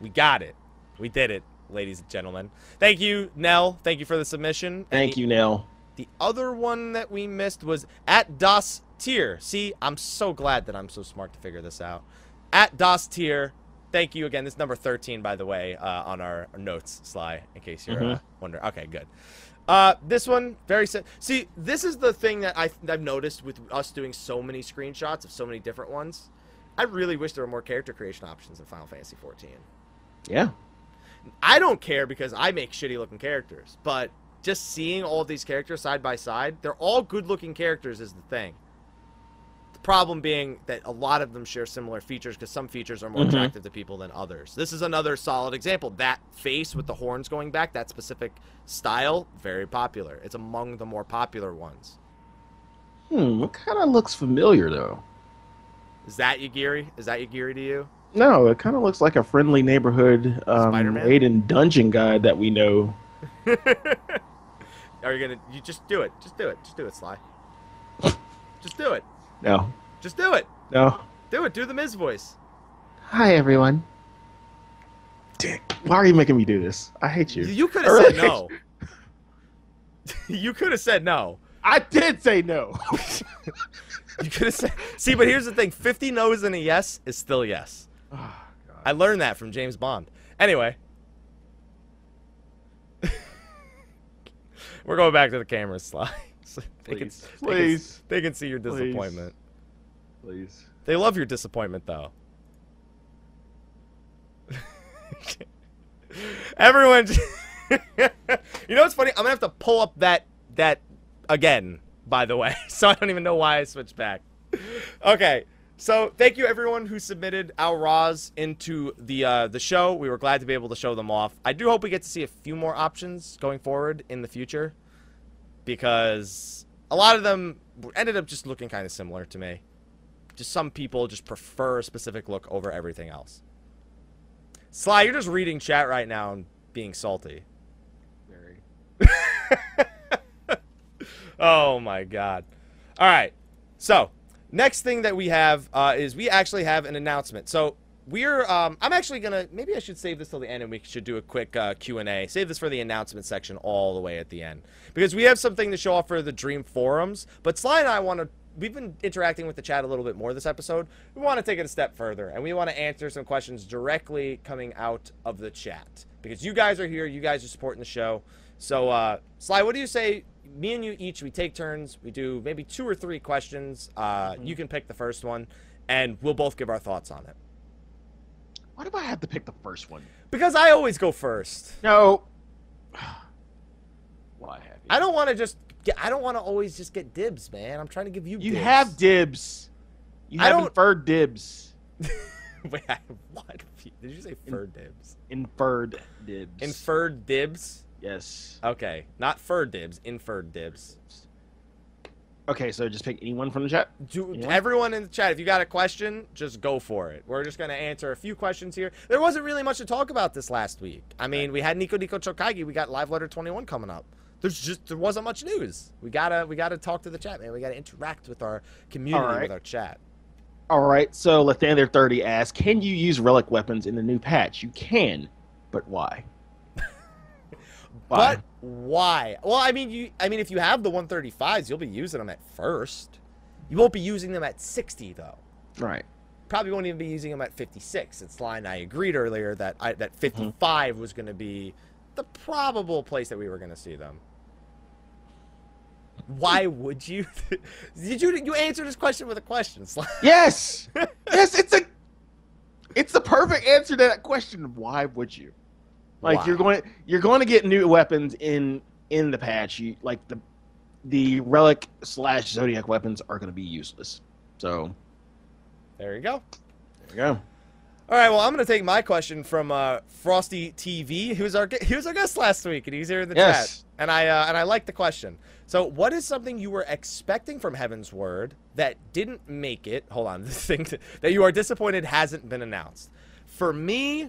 We got it. We did it, ladies and gentlemen. Thank you, Nell. Thank you for the submission. Thank the, you, Nell. The other one that we missed was at Das Tier. See, I'm so glad that I'm so smart to figure this out. At Das Tier. Thank you again. This is number 13, by the way, uh, on our notes, Sly, in case you're uh, Mhm. wondering. Okay, good. Uh, this one, very sim- See, this is the thing that I, I've noticed with us doing so many screenshots of so many different ones. I really wish there were more character creation options in Final Fantasy 14. Yeah. I don't care because I make shitty looking characters, but just seeing all of these characters side by side, they're all good looking characters is the thing. Problem being that a lot of them share similar features because some features are more Mhm. attractive to people than others. This is another solid example. That face with the horns going back, that specific style, very popular. It's among the more popular ones. Hmm. It kind of looks familiar though. Is that Yugiri? Is that Yugiri to you? No, it kind of looks like a friendly neighborhood um, Spider-Man? Aiden dungeon guy that we know. Are you gonna? You just do it. Just do it. Just do it, Sly. just do it. No. Just do it. No. Do it. Do the Miz voice. Hi everyone. Dick, why are you making me do this? I hate you. You could have really said no. you could have said no. I did say no. You could have said. See, but here's the thing: fifty no's and a yes is still yes. oh, I learned that from James Bond. Anyway, we're going back to the camera slide. So they can, Please. they can- Please. they can see your Please. disappointment. Please. They love your disappointment, though. Everyone, you know what's funny? I'm gonna have to pull up that that again. By the way, so I don't even know why I switched back. Okay, so thank you everyone who submitted Au Ras into the uh, the show. We were glad to be able to show them off. I do hope we get to see a few more options going forward in the future, because a lot of them ended up just looking kind of similar to me just some people just prefer a specific look over everything else. Sly, you're just reading chat right now and being salty. Very. oh my god. All right. So, next thing that we have uh, is we actually have an announcement. So, we're um, I'm actually gonna maybe I should save this till the end and we should do a quick uh, Q and A. Save this for the announcement section all the way at the end because we have something to show off for the Dream forums. But Sly and I want to. We've been interacting with the chat a little bit more this episode. We want to take it a step further and we want to answer some questions directly coming out of the chat because you guys are here. You guys are supporting the show. So, uh, Sly, what do you say? Me and you each, we take turns. We do maybe two or three questions. Uh, You can pick the first one, and we'll both give our thoughts on it. Why do I have to pick the first one? Because I always go first. No. Well, I have. I don't want to just Yeah, I don't want to always just get dibs, man. I'm trying to give you. You dibs. have dibs. You I have don't- inferred dibs. Wait, I, have what? Did you say fur dibs? Inferred dibs. Inferred dibs. yes. Okay, not fur dibs. Inferred dibs. Okay, so just pick anyone from the chat. Do, Yeah. Everyone in the chat, if you got a question, just go for it. We're just going to answer a few questions here. There wasn't really much to talk about this last week. I mean, we had Nico Nico Chokaigi. We got Live Letter 21 coming up. There's just there wasn't much news. We gotta we gotta talk to the chat, man. We gotta interact with our community, right. with our chat. All right, so Lathander30 asks, can you use relic weapons in the new patch? You can, but why? But why? Well, I mean, you. I mean, if you have the 135s, you'll be using them at first. You won't be using them at 60 though. right. Probably won't even be using them at 56. It's line I agreed earlier that I, that mm-hmm. 55 was going to be the probable place that we were going to see them. Why would you? Did you you answer this question with a question? Yes, yes, it's a, it's the perfect answer to that question. Why would you? Like Why? you're going, you're going to get new weapons in in the patch. You like the, the relic slash zodiac weapons are going to be useless. So There you go. there you go. All right, well, I'm going to take my question from uh, Frosty TV, who's our he was our guest last week, and he's here in the Yes. chat. And I uh, and I like the question. So, what is something you were expecting from Heavensward that didn't make it? Hold on, the thing that you are disappointed hasn't been announced. For me,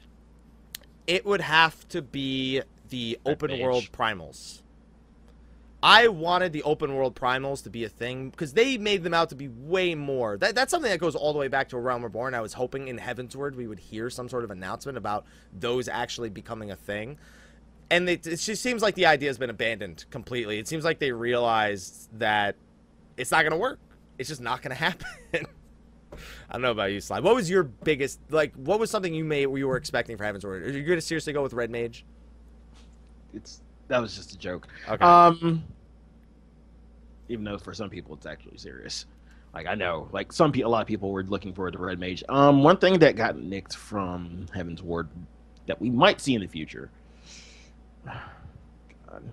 it would have to be the Red open Mage. world primals. I wanted the open world primals to be a thing because they made them out to be way more. That, that's something that goes all the way back to A Realm Reborn. I was hoping in Heavensward we would hear some sort of announcement about those actually becoming a thing. And it, it just seems like the idea has been abandoned completely. It seems like they realized that it's not going to work. It's just not going to happen. I don't know about you, Sly. What was your biggest, like, what was something you made you were expecting for Heavensward? Are you going to seriously go with Red Mage? It's that was just a joke. Okay. Um, even though for some people it's actually serious. Like I know, like some people, a lot of people were looking forward to Red Mage. Um, one thing that got nicked from Heavensward that we might see in the future. God.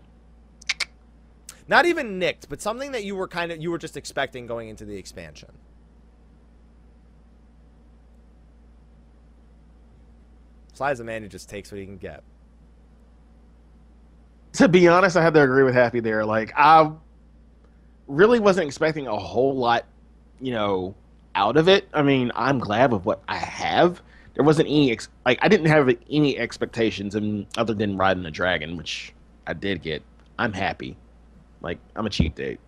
Not even nicked, but something that you were kind of you were just expecting going into the expansion. Sly's a man who just takes what he can get. To be honest, I have to agree with Happy there. Like I really wasn't expecting a whole lot, you know, out of it. I mean, I'm glad with what I have. There wasn't any ex- like I didn't have any expectations, and other than riding a dragon, which I did get. I'm happy. Like I'm a cheap date.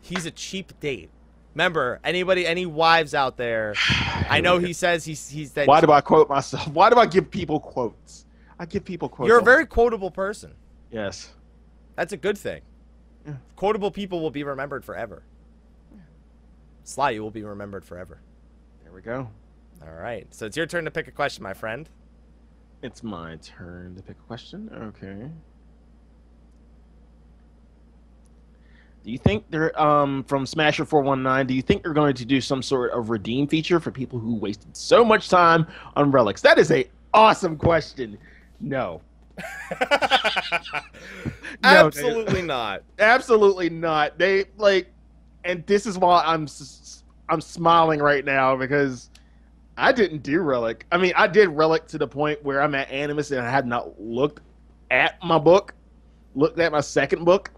He's a cheap date. Remember, anybody, any wives out there? I know he says he's he's that. Why do I quote myself? Why do I give people quotes? I give people quotes. You're a very quotable person. yes. That's a good thing. Yeah. Quotable people will be remembered forever. Sly, you will be remembered forever. There we go. All right. So it's your turn to pick a question, my friend. It's my turn to pick a question. Okay. Do you think they're um from Smasher four one nine? Do you think they're going to do some sort of redeem feature for people who wasted so much time on relics? That is a awesome question. No, Absolutely not. absolutely not. They like, and this is why I'm I'm smiling right now because I didn't do relic. I mean, I did relic to the point where I'm at Animus and I had not looked at my book, looked at my second book.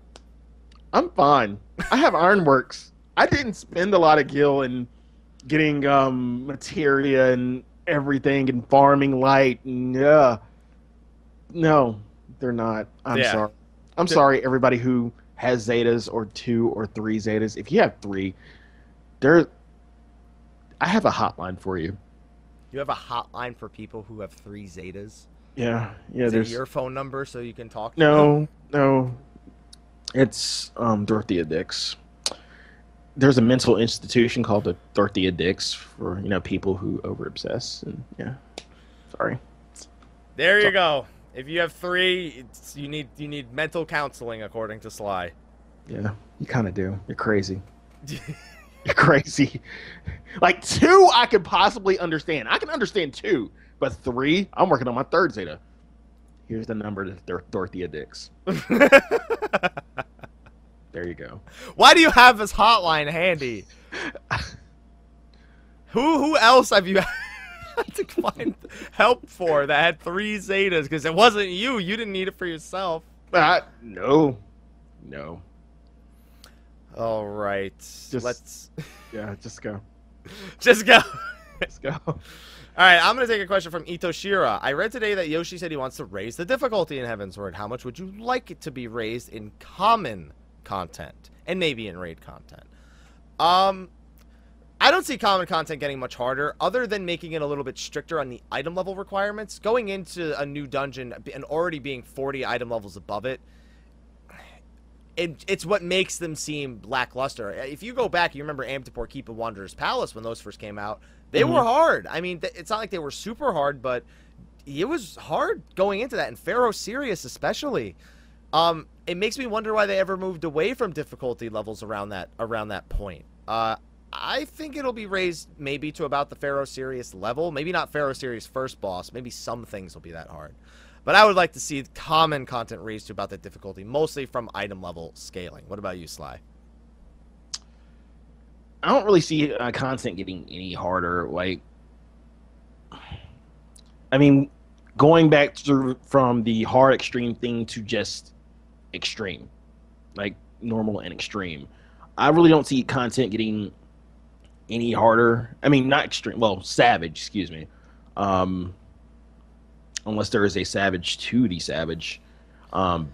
I'm fine. I have Ironworks. I didn't spend a lot of gil in getting um materia and everything and farming light and uh no, they're not. I'm Yeah. sorry. I'm The- sorry, everybody who has Zetas or two or three Zetas. If you have three, there. I have a hotline for you. You have a hotline for people who have three Zetas. Yeah, yeah. Is it there's your phone number so you can talk? To them? no, no. It's um Dorothea Dix. There's a mental institution called the Dorothea Dix for you know people who over obsess and yeah. Sorry. There you go. If you have three, it's, you need you need mental counseling according to Sly. Yeah, you kind of do. You're crazy. You're crazy. Like two, I could possibly understand. I can understand two, but three, I'm working on my third Zeta. Here's the number to Dor- Dorothea Dix. There you go. Why do you have this hotline handy? who who else have you had to find help for that had three Zetas? Because it wasn't you. You didn't need it for yourself. Uh, no, no. All right. Just- Let's Yeah, just go. just go. Let's go. All right, I'm going to take a question from Itoshira. I read today that Yoshi said he wants to raise the difficulty in Heavensward. How much would you like it to be raised in common content and maybe in raid content? Um, I don't see common content getting much harder, other than making it a little bit stricter on the item level requirements. Going into a new dungeon and already being 40 item levels above it, it, it's what makes them seem lackluster. If you go back, you remember Amdapor Keep of Wanderer's Palace when those first came out. They Mhm. were hard. I mean, th- it's not like they were super hard, but it was hard going into that, and Pharos Sirius especially. Um, it makes me wonder why they ever moved away from difficulty levels around that around that point. Uh, I think it'll be raised maybe to about the Pharos Sirius level. Maybe not Pharos Sirius first boss. Maybe some things will be that hard. But I would like to see common content raised to about that difficulty, mostly from item level scaling. What about you, Sly? I don't really see uh, content getting any harder. Like, I mean, going back to from the hard extreme thing to just extreme, like normal and extreme. I really don't see content getting any harder. I mean, not extreme. Well, savage, excuse me. Um, unless there is a savage to the savage, um,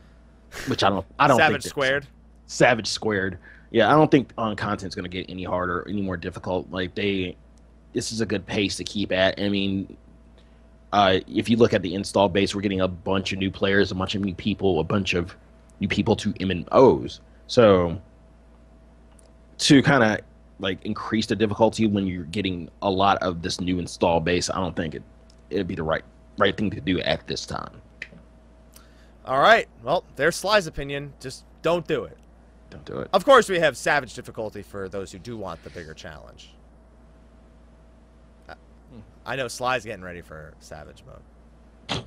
which I don't. I don't. Savage squared. Savage squared. Yeah, I don't think on content's going to get any harder, any more difficult. Like they, this is a good pace to keep at. I mean, uh, if you look at the install base, we're getting a bunch of new players, a bunch of new people, a bunch of new people to MMOs. So to kind of like increase the difficulty when you're getting a lot of this new install base, I don't think it it'd be the right right thing to do at this time. All right. Well, there's Sly's opinion. Just don't do it. Don't do it. Of course, we have savage difficulty for those who do want the bigger challenge. Uh, I know Sly's getting ready for savage mode.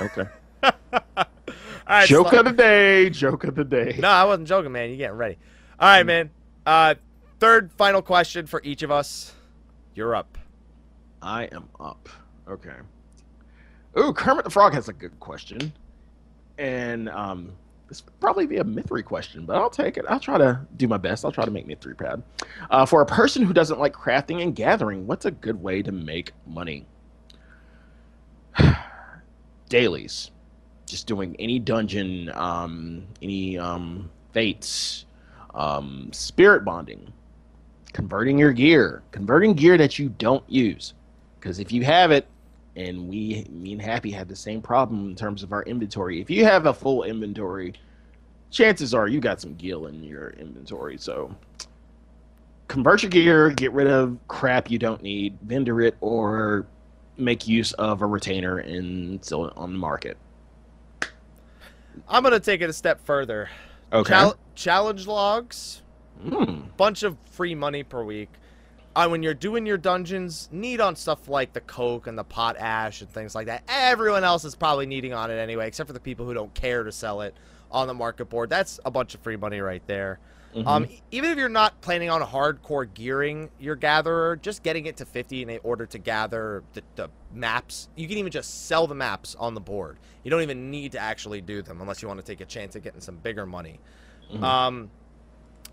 Okay. All right, joke Sly- of the day. Joke of the day. No, I wasn't joking, man. You're getting ready? All right, man. Uh, third final question for each of us. You're up. I am up. Okay. Ooh, Kermit the Frog has a good question. And um this would probably be a Mythry question, but I'll take it. I'll try to do my best. I'll try to make Mythry proud. Uh, for a person who doesn't like crafting and gathering, what's a good way to make money? Dailies. Just doing any dungeon, um, any um, fates, um, spirit bonding, converting your gear, converting gear that you don't use. Because if you have it, and we, me and Happy had the same problem in terms of our inventory. If you have a full inventory, chances are you got some gil in your inventory. So convert your gear, get rid of crap you don't need, vendor it, or make use of a retainer and sell it on the market. I'm gonna take it a step further. Okay. Chal- challenge logs, Mm. bunch of free money per week. Uh, when you're doing your dungeons, need on stuff like the coke and the pot ash and things like that. Everyone else is probably needing on it anyway, except for the people who don't care to sell it on the market board. That's a bunch of free money right there. Mhm. Um, even if you're not planning on hardcore gearing your gatherer, just getting it to 50 in order to gather the, the maps, you can even just sell the maps on the board. You don't even need to actually do them unless you want to take a chance at getting some bigger money. Mhm. Um,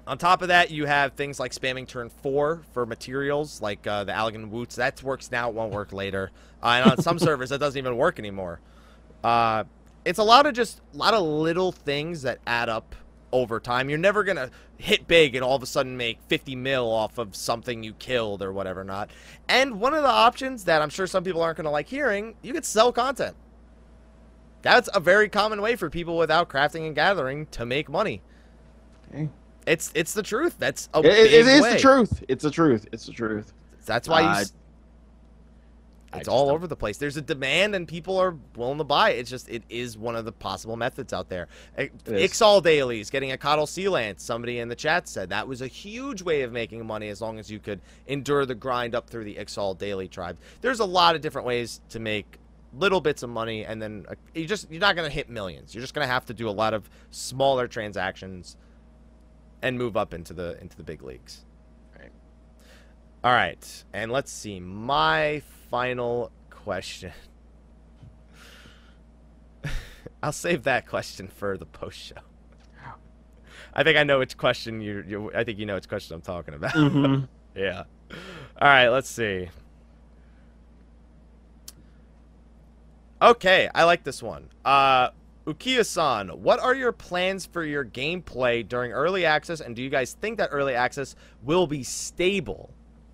on top of that, you have things like spamming turn four for materials, like uh, the Allagan Woots. That works now, it won't work later. Uh, and on some servers, that doesn't even work anymore. Uh, it's a lot of just a lot of little things that add up over time. You're never gonna hit big and all of a sudden make 50 mil off of something you killed or whatever not. And one of the options that I'm sure some people aren't gonna like hearing, you could sell content. That's a very common way for people without crafting and gathering to make money. Okay. It's it's the truth. That's a It- it- big it is way. the truth. It's the truth. It's the truth. That's why you. Uh, s- I it's all don't- over the place. There's a demand and people are willing to buy it. It's just it is one of the possible methods out there. I- is. Ixal dailies, getting a Coddle Sea Lance. Somebody in the chat said that was a huge way of making money as long as you could endure the grind up through the Ixal daily tribe. There's a lot of different ways to make little bits of money and then uh, you just you're not going to hit millions. You're just going to have to do a lot of smaller transactions and move up into the into the big leagues. Right. All right, and let's see my final question. I'll save that question for the post show. I think I know which question you. you I think you know which question I'm talking about. Mm-hmm. yeah. All right. Let's see. Okay, I like this one. Uh, Ukiya-san, what are your plans for your gameplay during early access, and do you guys think that early access will be stable,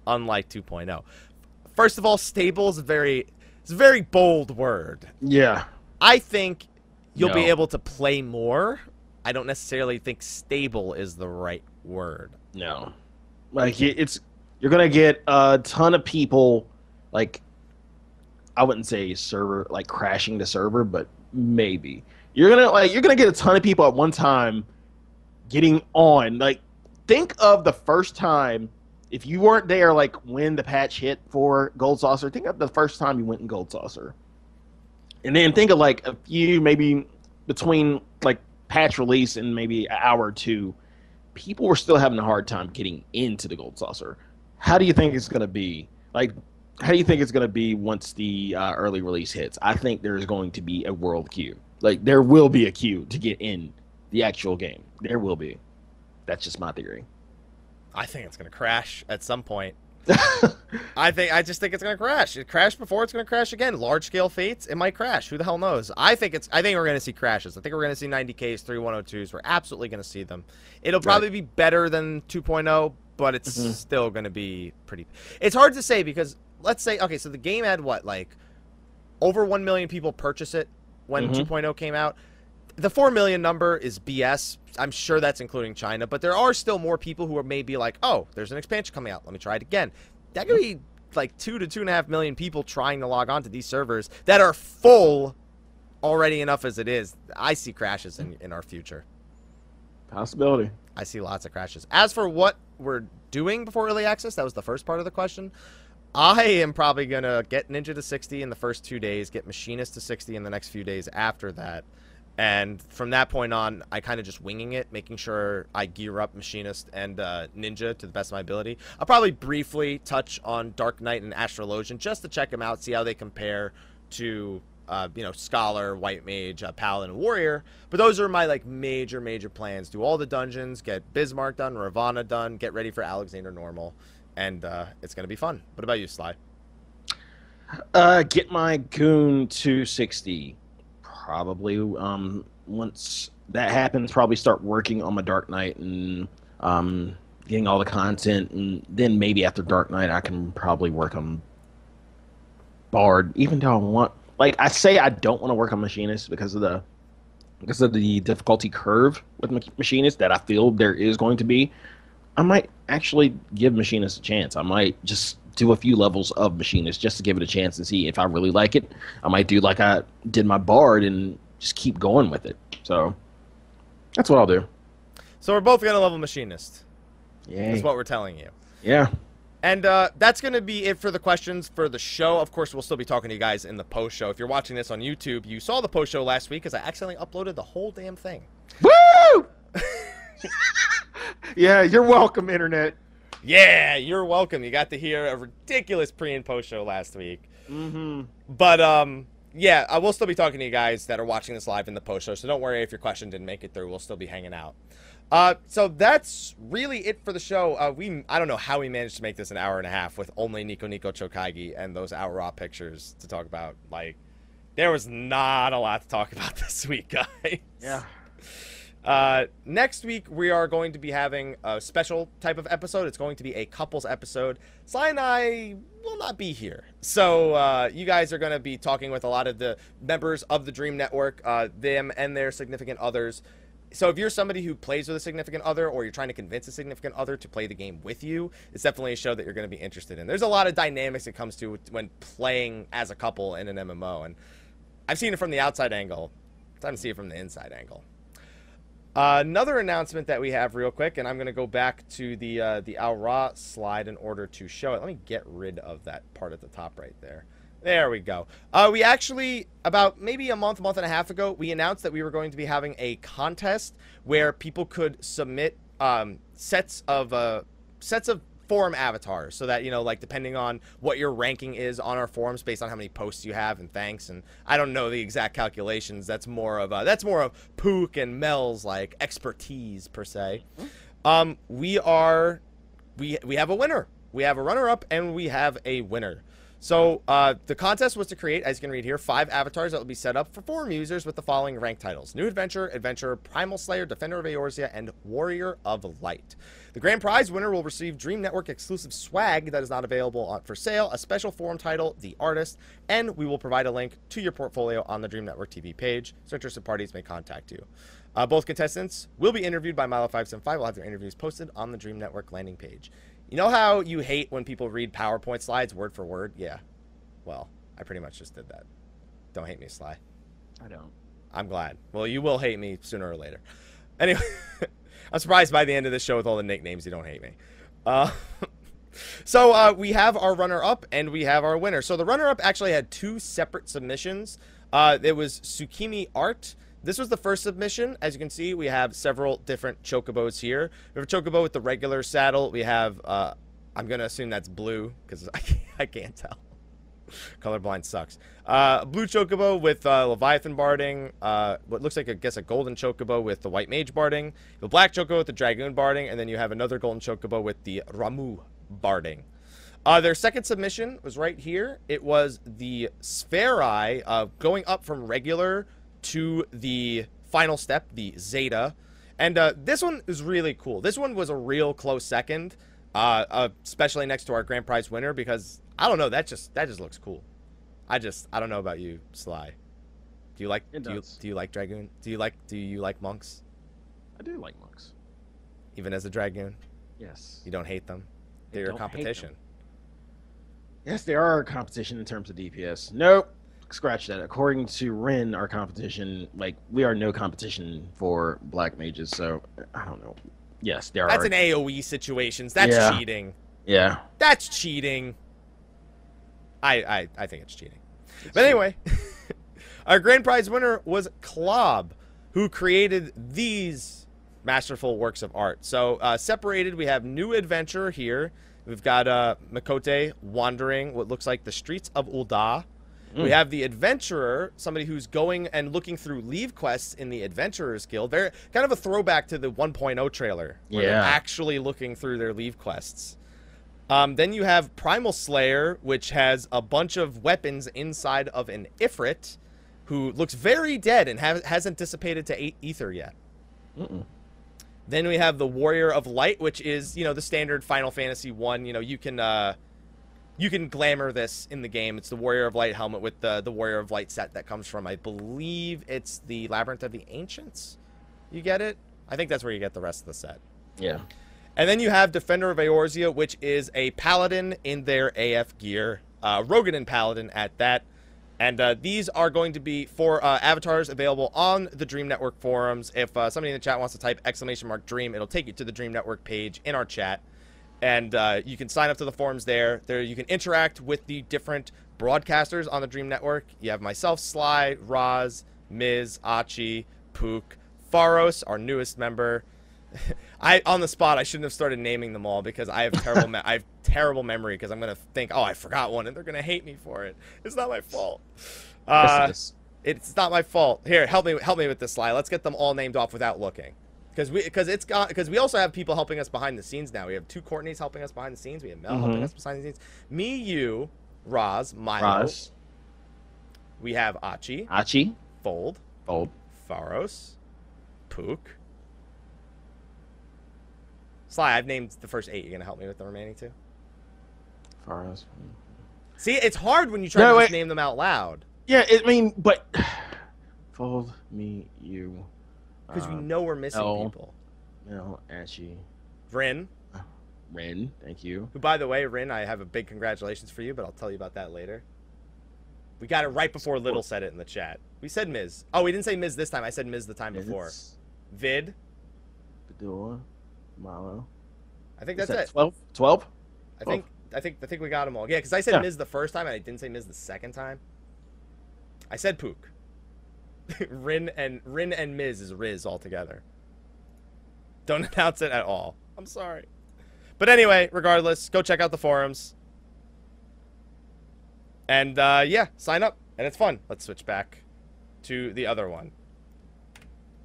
unlike 2.0? First of all, stable is a very, it's a very bold word. Yeah. I think you'll be able to play more. I don't necessarily think stable is the right word. No. Like it- it's you're gonna get a ton of people like I wouldn't say server like crashing the server, but maybe. You're gonna like you're gonna get a ton of people at one time getting on. Like think of the first time if you weren't there like when the patch hit for Gold Saucer, think of the first time you went in Gold Saucer. And then think of like a few maybe between like patch release and maybe an hour or two people were still having a hard time getting into the gold saucer. How do you think it's to be? Like, how do you think it's going to be once the uh, early release hits? I think there's going to be a world queue. Like, there will be a queue to get in the actual game. There will be. That's just my theory. I think it's gonna crash at some point. I think I just think it's gonna crash. It crashed before. It's gonna crash again. Large scale fates. It might crash. Who the hell knows? I think it's. I think we're gonna see crashes. I think we're gonna see 90ks, 3102s. We're absolutely gonna see them. It'll probably be better than 2.0, but it's Mhm. still gonna be pretty. It's hard to say because let's say okay, so the game had what like over one million people purchase it when Mhm. 2.0 came out. The four million number is BS. I'm sure that's including China, but there are still more people who are maybe like, oh, there's an expansion coming out. Let me try it again. That could be like two to two and a half million people trying to log on to these servers that are full already enough as it is. I see crashes in, in our future. Possibility. I see lots of crashes. As for what we're doing before early access, that was the first part of the question. I am probably gonna get Ninja to 60 in the first two days, get Machinist to 60 in the next few days after that, and from that point on, I kind of just winging it, making sure I gear up Machinist and uh, Ninja to the best of my ability. I'll probably briefly touch on Dark Knight and Astrologian just to check them out, see how they compare to uh, you know, Scholar, White Mage, uh, Paladin, Warrior. But those are my like major, major plans. Do all the dungeons, get Bismarck done, Ravana done, get ready for Alexander Normal, and uh, it's gonna be fun. What about you, Sly? Uh, get my goon to 60. Probably. Um, once that happens, probably start working on my Dark Knight and um, getting all the content, and then maybe after Dark Knight, I can probably work on Bard. Even though I want, like, I say I don't want to work on Machinist because of the because of the difficulty curve with Machinist that I feel there is going to be. I might actually give Machinist a chance. I might just do a few levels of Machinist just to give it a chance and see if I really like it. I might do like I did my Bard and just keep going with it. So that's what I'll do. So we're both gonna level Machinist. Yeah. Is what we're telling you. Yeah. And uh, that's going to be it for the questions for the show. Of course, we'll still be talking to you guys in the post show. If you're watching this on YouTube, you saw the post show last week because I accidentally uploaded the whole damn thing. Woo! yeah, you're welcome, Internet. Yeah, you're welcome. You got to hear a ridiculous pre and post show last week. Mm-hmm. But um, yeah, I will still be talking to you guys that are watching this live in the post show. So don't worry if your question didn't make it through. We'll still be hanging out. Uh, so that's really it for the show. Uh, we I don't know how we managed to make this an hour and a half with only Nico Nico Chokaigi and those Au Ra pictures to talk about. Like, there was not a lot to talk about this week, guys. Yeah. Uh, next week we are going to be having a special type of episode. It's going to be a couples episode. Sly and I will not be here, so uh, you guys are going to be talking with a lot of the members of the Dream Network, uh, them and their significant others. So if you're somebody who plays with a significant other, or you're trying to convince a significant other to play the game with you, it's definitely a show that you're going to be interested in. There's a lot of dynamics it comes to when playing as a couple in an MMO, and I've seen it from the outside angle. Time to see it from the inside angle. Uh, another announcement that we have real quick, and I'm going to go back to the uh, the Au Ra slide in order to show it. Let me get rid of that part at the top right there. There we go. Uh, we actually, about maybe a month, month and a half ago, we announced that we were going to be having a contest where people could submit um, sets of uh, sets of forum avatars so that you know like depending on what your ranking is on our forums based on how many posts you have and thanks and i don't know the exact calculations that's more of uh, that's more of pook and mel's like expertise per se. Um we are we we have a winner. We have a runner up and we have a winner so uh, the contest was to create, as you can read here, five avatars that will be set up for forum users with the following rank titles: New Adventure, Adventurer, Primal Slayer, Defender of Eorzea, and Warrior of Light. The grand prize winner will receive Dream Network exclusive swag that is not available for sale, a special forum title, The Artist, and we will provide a link to your portfolio on the Dream Network TV page, so interested parties may contact you. Uh, both contestants will be interviewed by Milo575. We'll have their interviews posted on the Dream Network landing page. You know how you hate when people read PowerPoint slides word for word? Yeah. Well, I pretty much just did that. Don't hate me, Sly. I don't. I'm glad. Well, you will hate me sooner or later. Anyway, I'm surprised by the end of the show with all the nicknames you don't hate me. Uh, so uh, we have our runner up and we have our winner. So the runner up actually had two separate submissions. Uh, it was Tsukimi Art. This was the first submission. As you can see, we have several different chocobos here. We have a chocobo with the regular saddle. We have, uh, I'm going to assume that's blue because I, can't- I can't tell. Colorblind sucks. Uh, blue chocobo with uh, Leviathan barding. Uh, what looks like, I guess, a golden chocobo with the white mage barding. The black chocobo with the dragoon barding. And then you have another golden chocobo with the Ramuh barding. Uh, their second submission was right here. It was the Sphere Eye uh, going up from regular to the final step, the Zeta. And uh, this one is really cool. This one was a real close second, uh, uh, especially next to our grand prize winner because I don't know. That just that just looks cool. I just I don't know about you, Sly. Do you like do you, do you like dragoon? Do you like do you like monks I do like monks. even as a dragoon? Yes. You don't hate them. They're your don't hate them. competition. Yes, they are our competition in terms of DPS. Nope. Scratch that. According to Ren, our competition, like we are no competition for black mages. So I don't know. Yes, there That's are. That's an AOE situations. That's Yeah. cheating. yeah. That's cheating. I I, I think it's cheating. But anyway, our grand prize winner was Klob, who created these masterful works of art. So uh, separated, we have New Adventure here. We've got uh, Miqo'te wandering what looks like the streets of Ul'dah. We Mm. have the adventurer, somebody who's going and looking through leve quests in the Adventurers Guild. They're kind of a throwback to the 1.0 trailer, where they're Yeah. actually looking through their leve quests. Um, then you have Primal Slayer, which has a bunch of weapons inside of an Ifrit, who looks very dead and ha- hasn't dissipated to eight ether yet. Mm-mm. Then we have the Warrior of Light, which is you know the standard Final Fantasy one. You know you can uh, you can glamour this in the game. It's the Warrior of Light helmet with the the Warrior of Light set that comes from I believe it's the Labyrinth of the Ancients. You get it? I think that's where you get the rest of the set. Yeah. And then you have Defender of Eorzea, which is a paladin in their AF gear, uh, and paladin at that. And uh, these are going to be for uh, avatars available on the Dream Network forums. If uh, somebody in the chat wants to type exclamation mark Dream, it'll take you to the Dream Network page in our chat, and uh, you can sign up to the forums there. There you can interact with the different broadcasters on the Dream Network. You have myself, Sly, Roz, Miz, Achi, Pook, Faros, our newest member. I on the spot I shouldn't have started naming them all because I have terrible me- I have terrible memory because I'm gonna think oh I forgot one and they're gonna hate me for it. It's not my fault. Uh, Yes, it is. it's not my fault. Here, help me help me with this slide. Let's get them all named off without looking. Because we because it's got because we also have people helping us behind the scenes now. We have two Courtneys helping us behind the scenes. We have Mel helping Mhm. us behind the scenes. Me, you, Roz, Milo. Roz, We have Achi, Achi, Fold, Fold. Faros, Pook. Sly, I've named the first eight. You're gonna help me with the remaining two? Faros. See, it's hard when you try No, to just name them out loud Yeah, I mean, but fold me, you, because we um, know we're missing L. people. Mel, Achi, Rin, Ren. Thank you. who by the way, Rin, I have a big congratulations for you, but I'll tell you about that later. We got it right before Little said it in the chat. We said Miz. Oh, we didn't say Miz this time. I said Miz the time before. Vid. Bedula, Malo. I think Is that's that it. 12? 12? I think I think I think we got them all. Yeah, because I said Yeah. Miz the first time and I didn't say Miz the second time. I said Pook. Rin and Rin and Miz is Riz altogether. Don't announce it at all. I'm sorry. But anyway, regardless, go check out the forums. And uh, yeah, sign up. And it's fun. Let's switch back to the other one.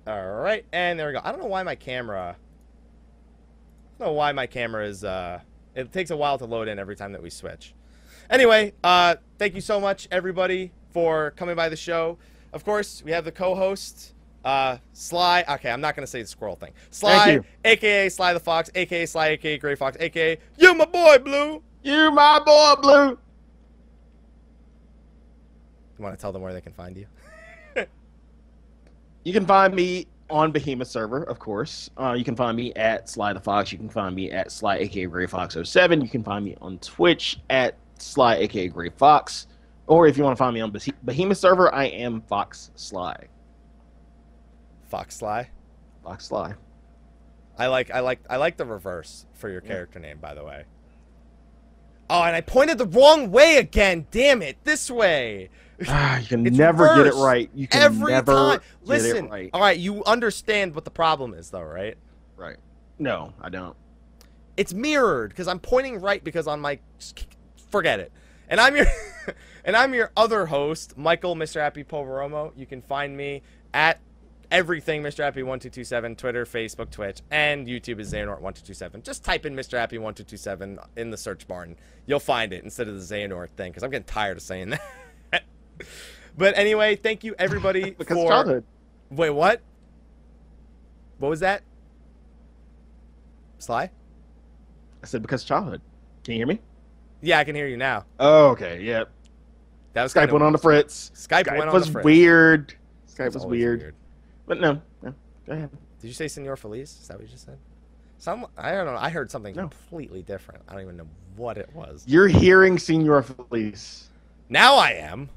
All right, and there we go. I don't know why my camera. I don't know why my camera is. Uh, it takes a while to load in every time that we switch. Anyway, uh, thank you so much, everybody, for coming by the show. Of course, we have the co-host, uh, Sly. Okay, I'm not gonna say the squirrel thing. Sly, aka Sly the Fox, aka Sly, aka Gray Fox, aka you, my boy, Blue. You my boy, Blue. You want to tell them where they can find you? You can find me on Behemoth server, of course. Uh, you can find me at Sly the Fox. You can find me at Sly aka Gray Fox 07. You can find me on Twitch at Sly aka Gray Fox. Or if you want to find me on Beh- Behemoth server, I am Fox Sly. Fox Sly. Fox Sly. I like I like I like the reverse for your character name, by the way. Oh, and I pointed the wrong way again. Damn it! This way. Ah, you can It's never get it right. You can Every never time. get Listen. it right. All right, you understand what the problem is, though, right? Right. No, I don't. It's mirrored because I'm pointing right because on my forget it. And I'm your and I'm your other host, Michael Mr. Happy Poveromo. You can find me at everything Mr. Happy 1227, Twitter, Facebook, Twitch, and YouTube is Xehanort 1227. Just type in Mr. Happy 1227 in the search bar and you'll find it instead of the Xehanort thing because I'm getting tired of saying that. but anyway, thank you everybody Because for childhood. Wait, what? What was that? Sly? I said because childhood. Can you hear me? Yeah, I can hear you now. Oh, okay. Yep. That was Skype went on the fritz. Skype, Skype went on was the fritz. weird. Skype It's was always weird. But no, no. Go ahead. Did you say Senor Feliz? Is that what you just said? Some I don't know. I heard something No. completely different. I don't even know what it was. You're hearing Senor Felice. Now I am.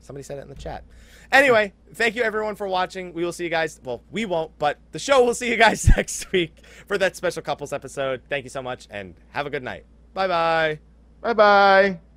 Somebody said it in the chat. Anyway, thank you everyone for watching. We will see you guys. Well, we won't, but the show will see you guys next week for that special couples episode. Thank you so much and have a good night. Bye bye. Bye bye.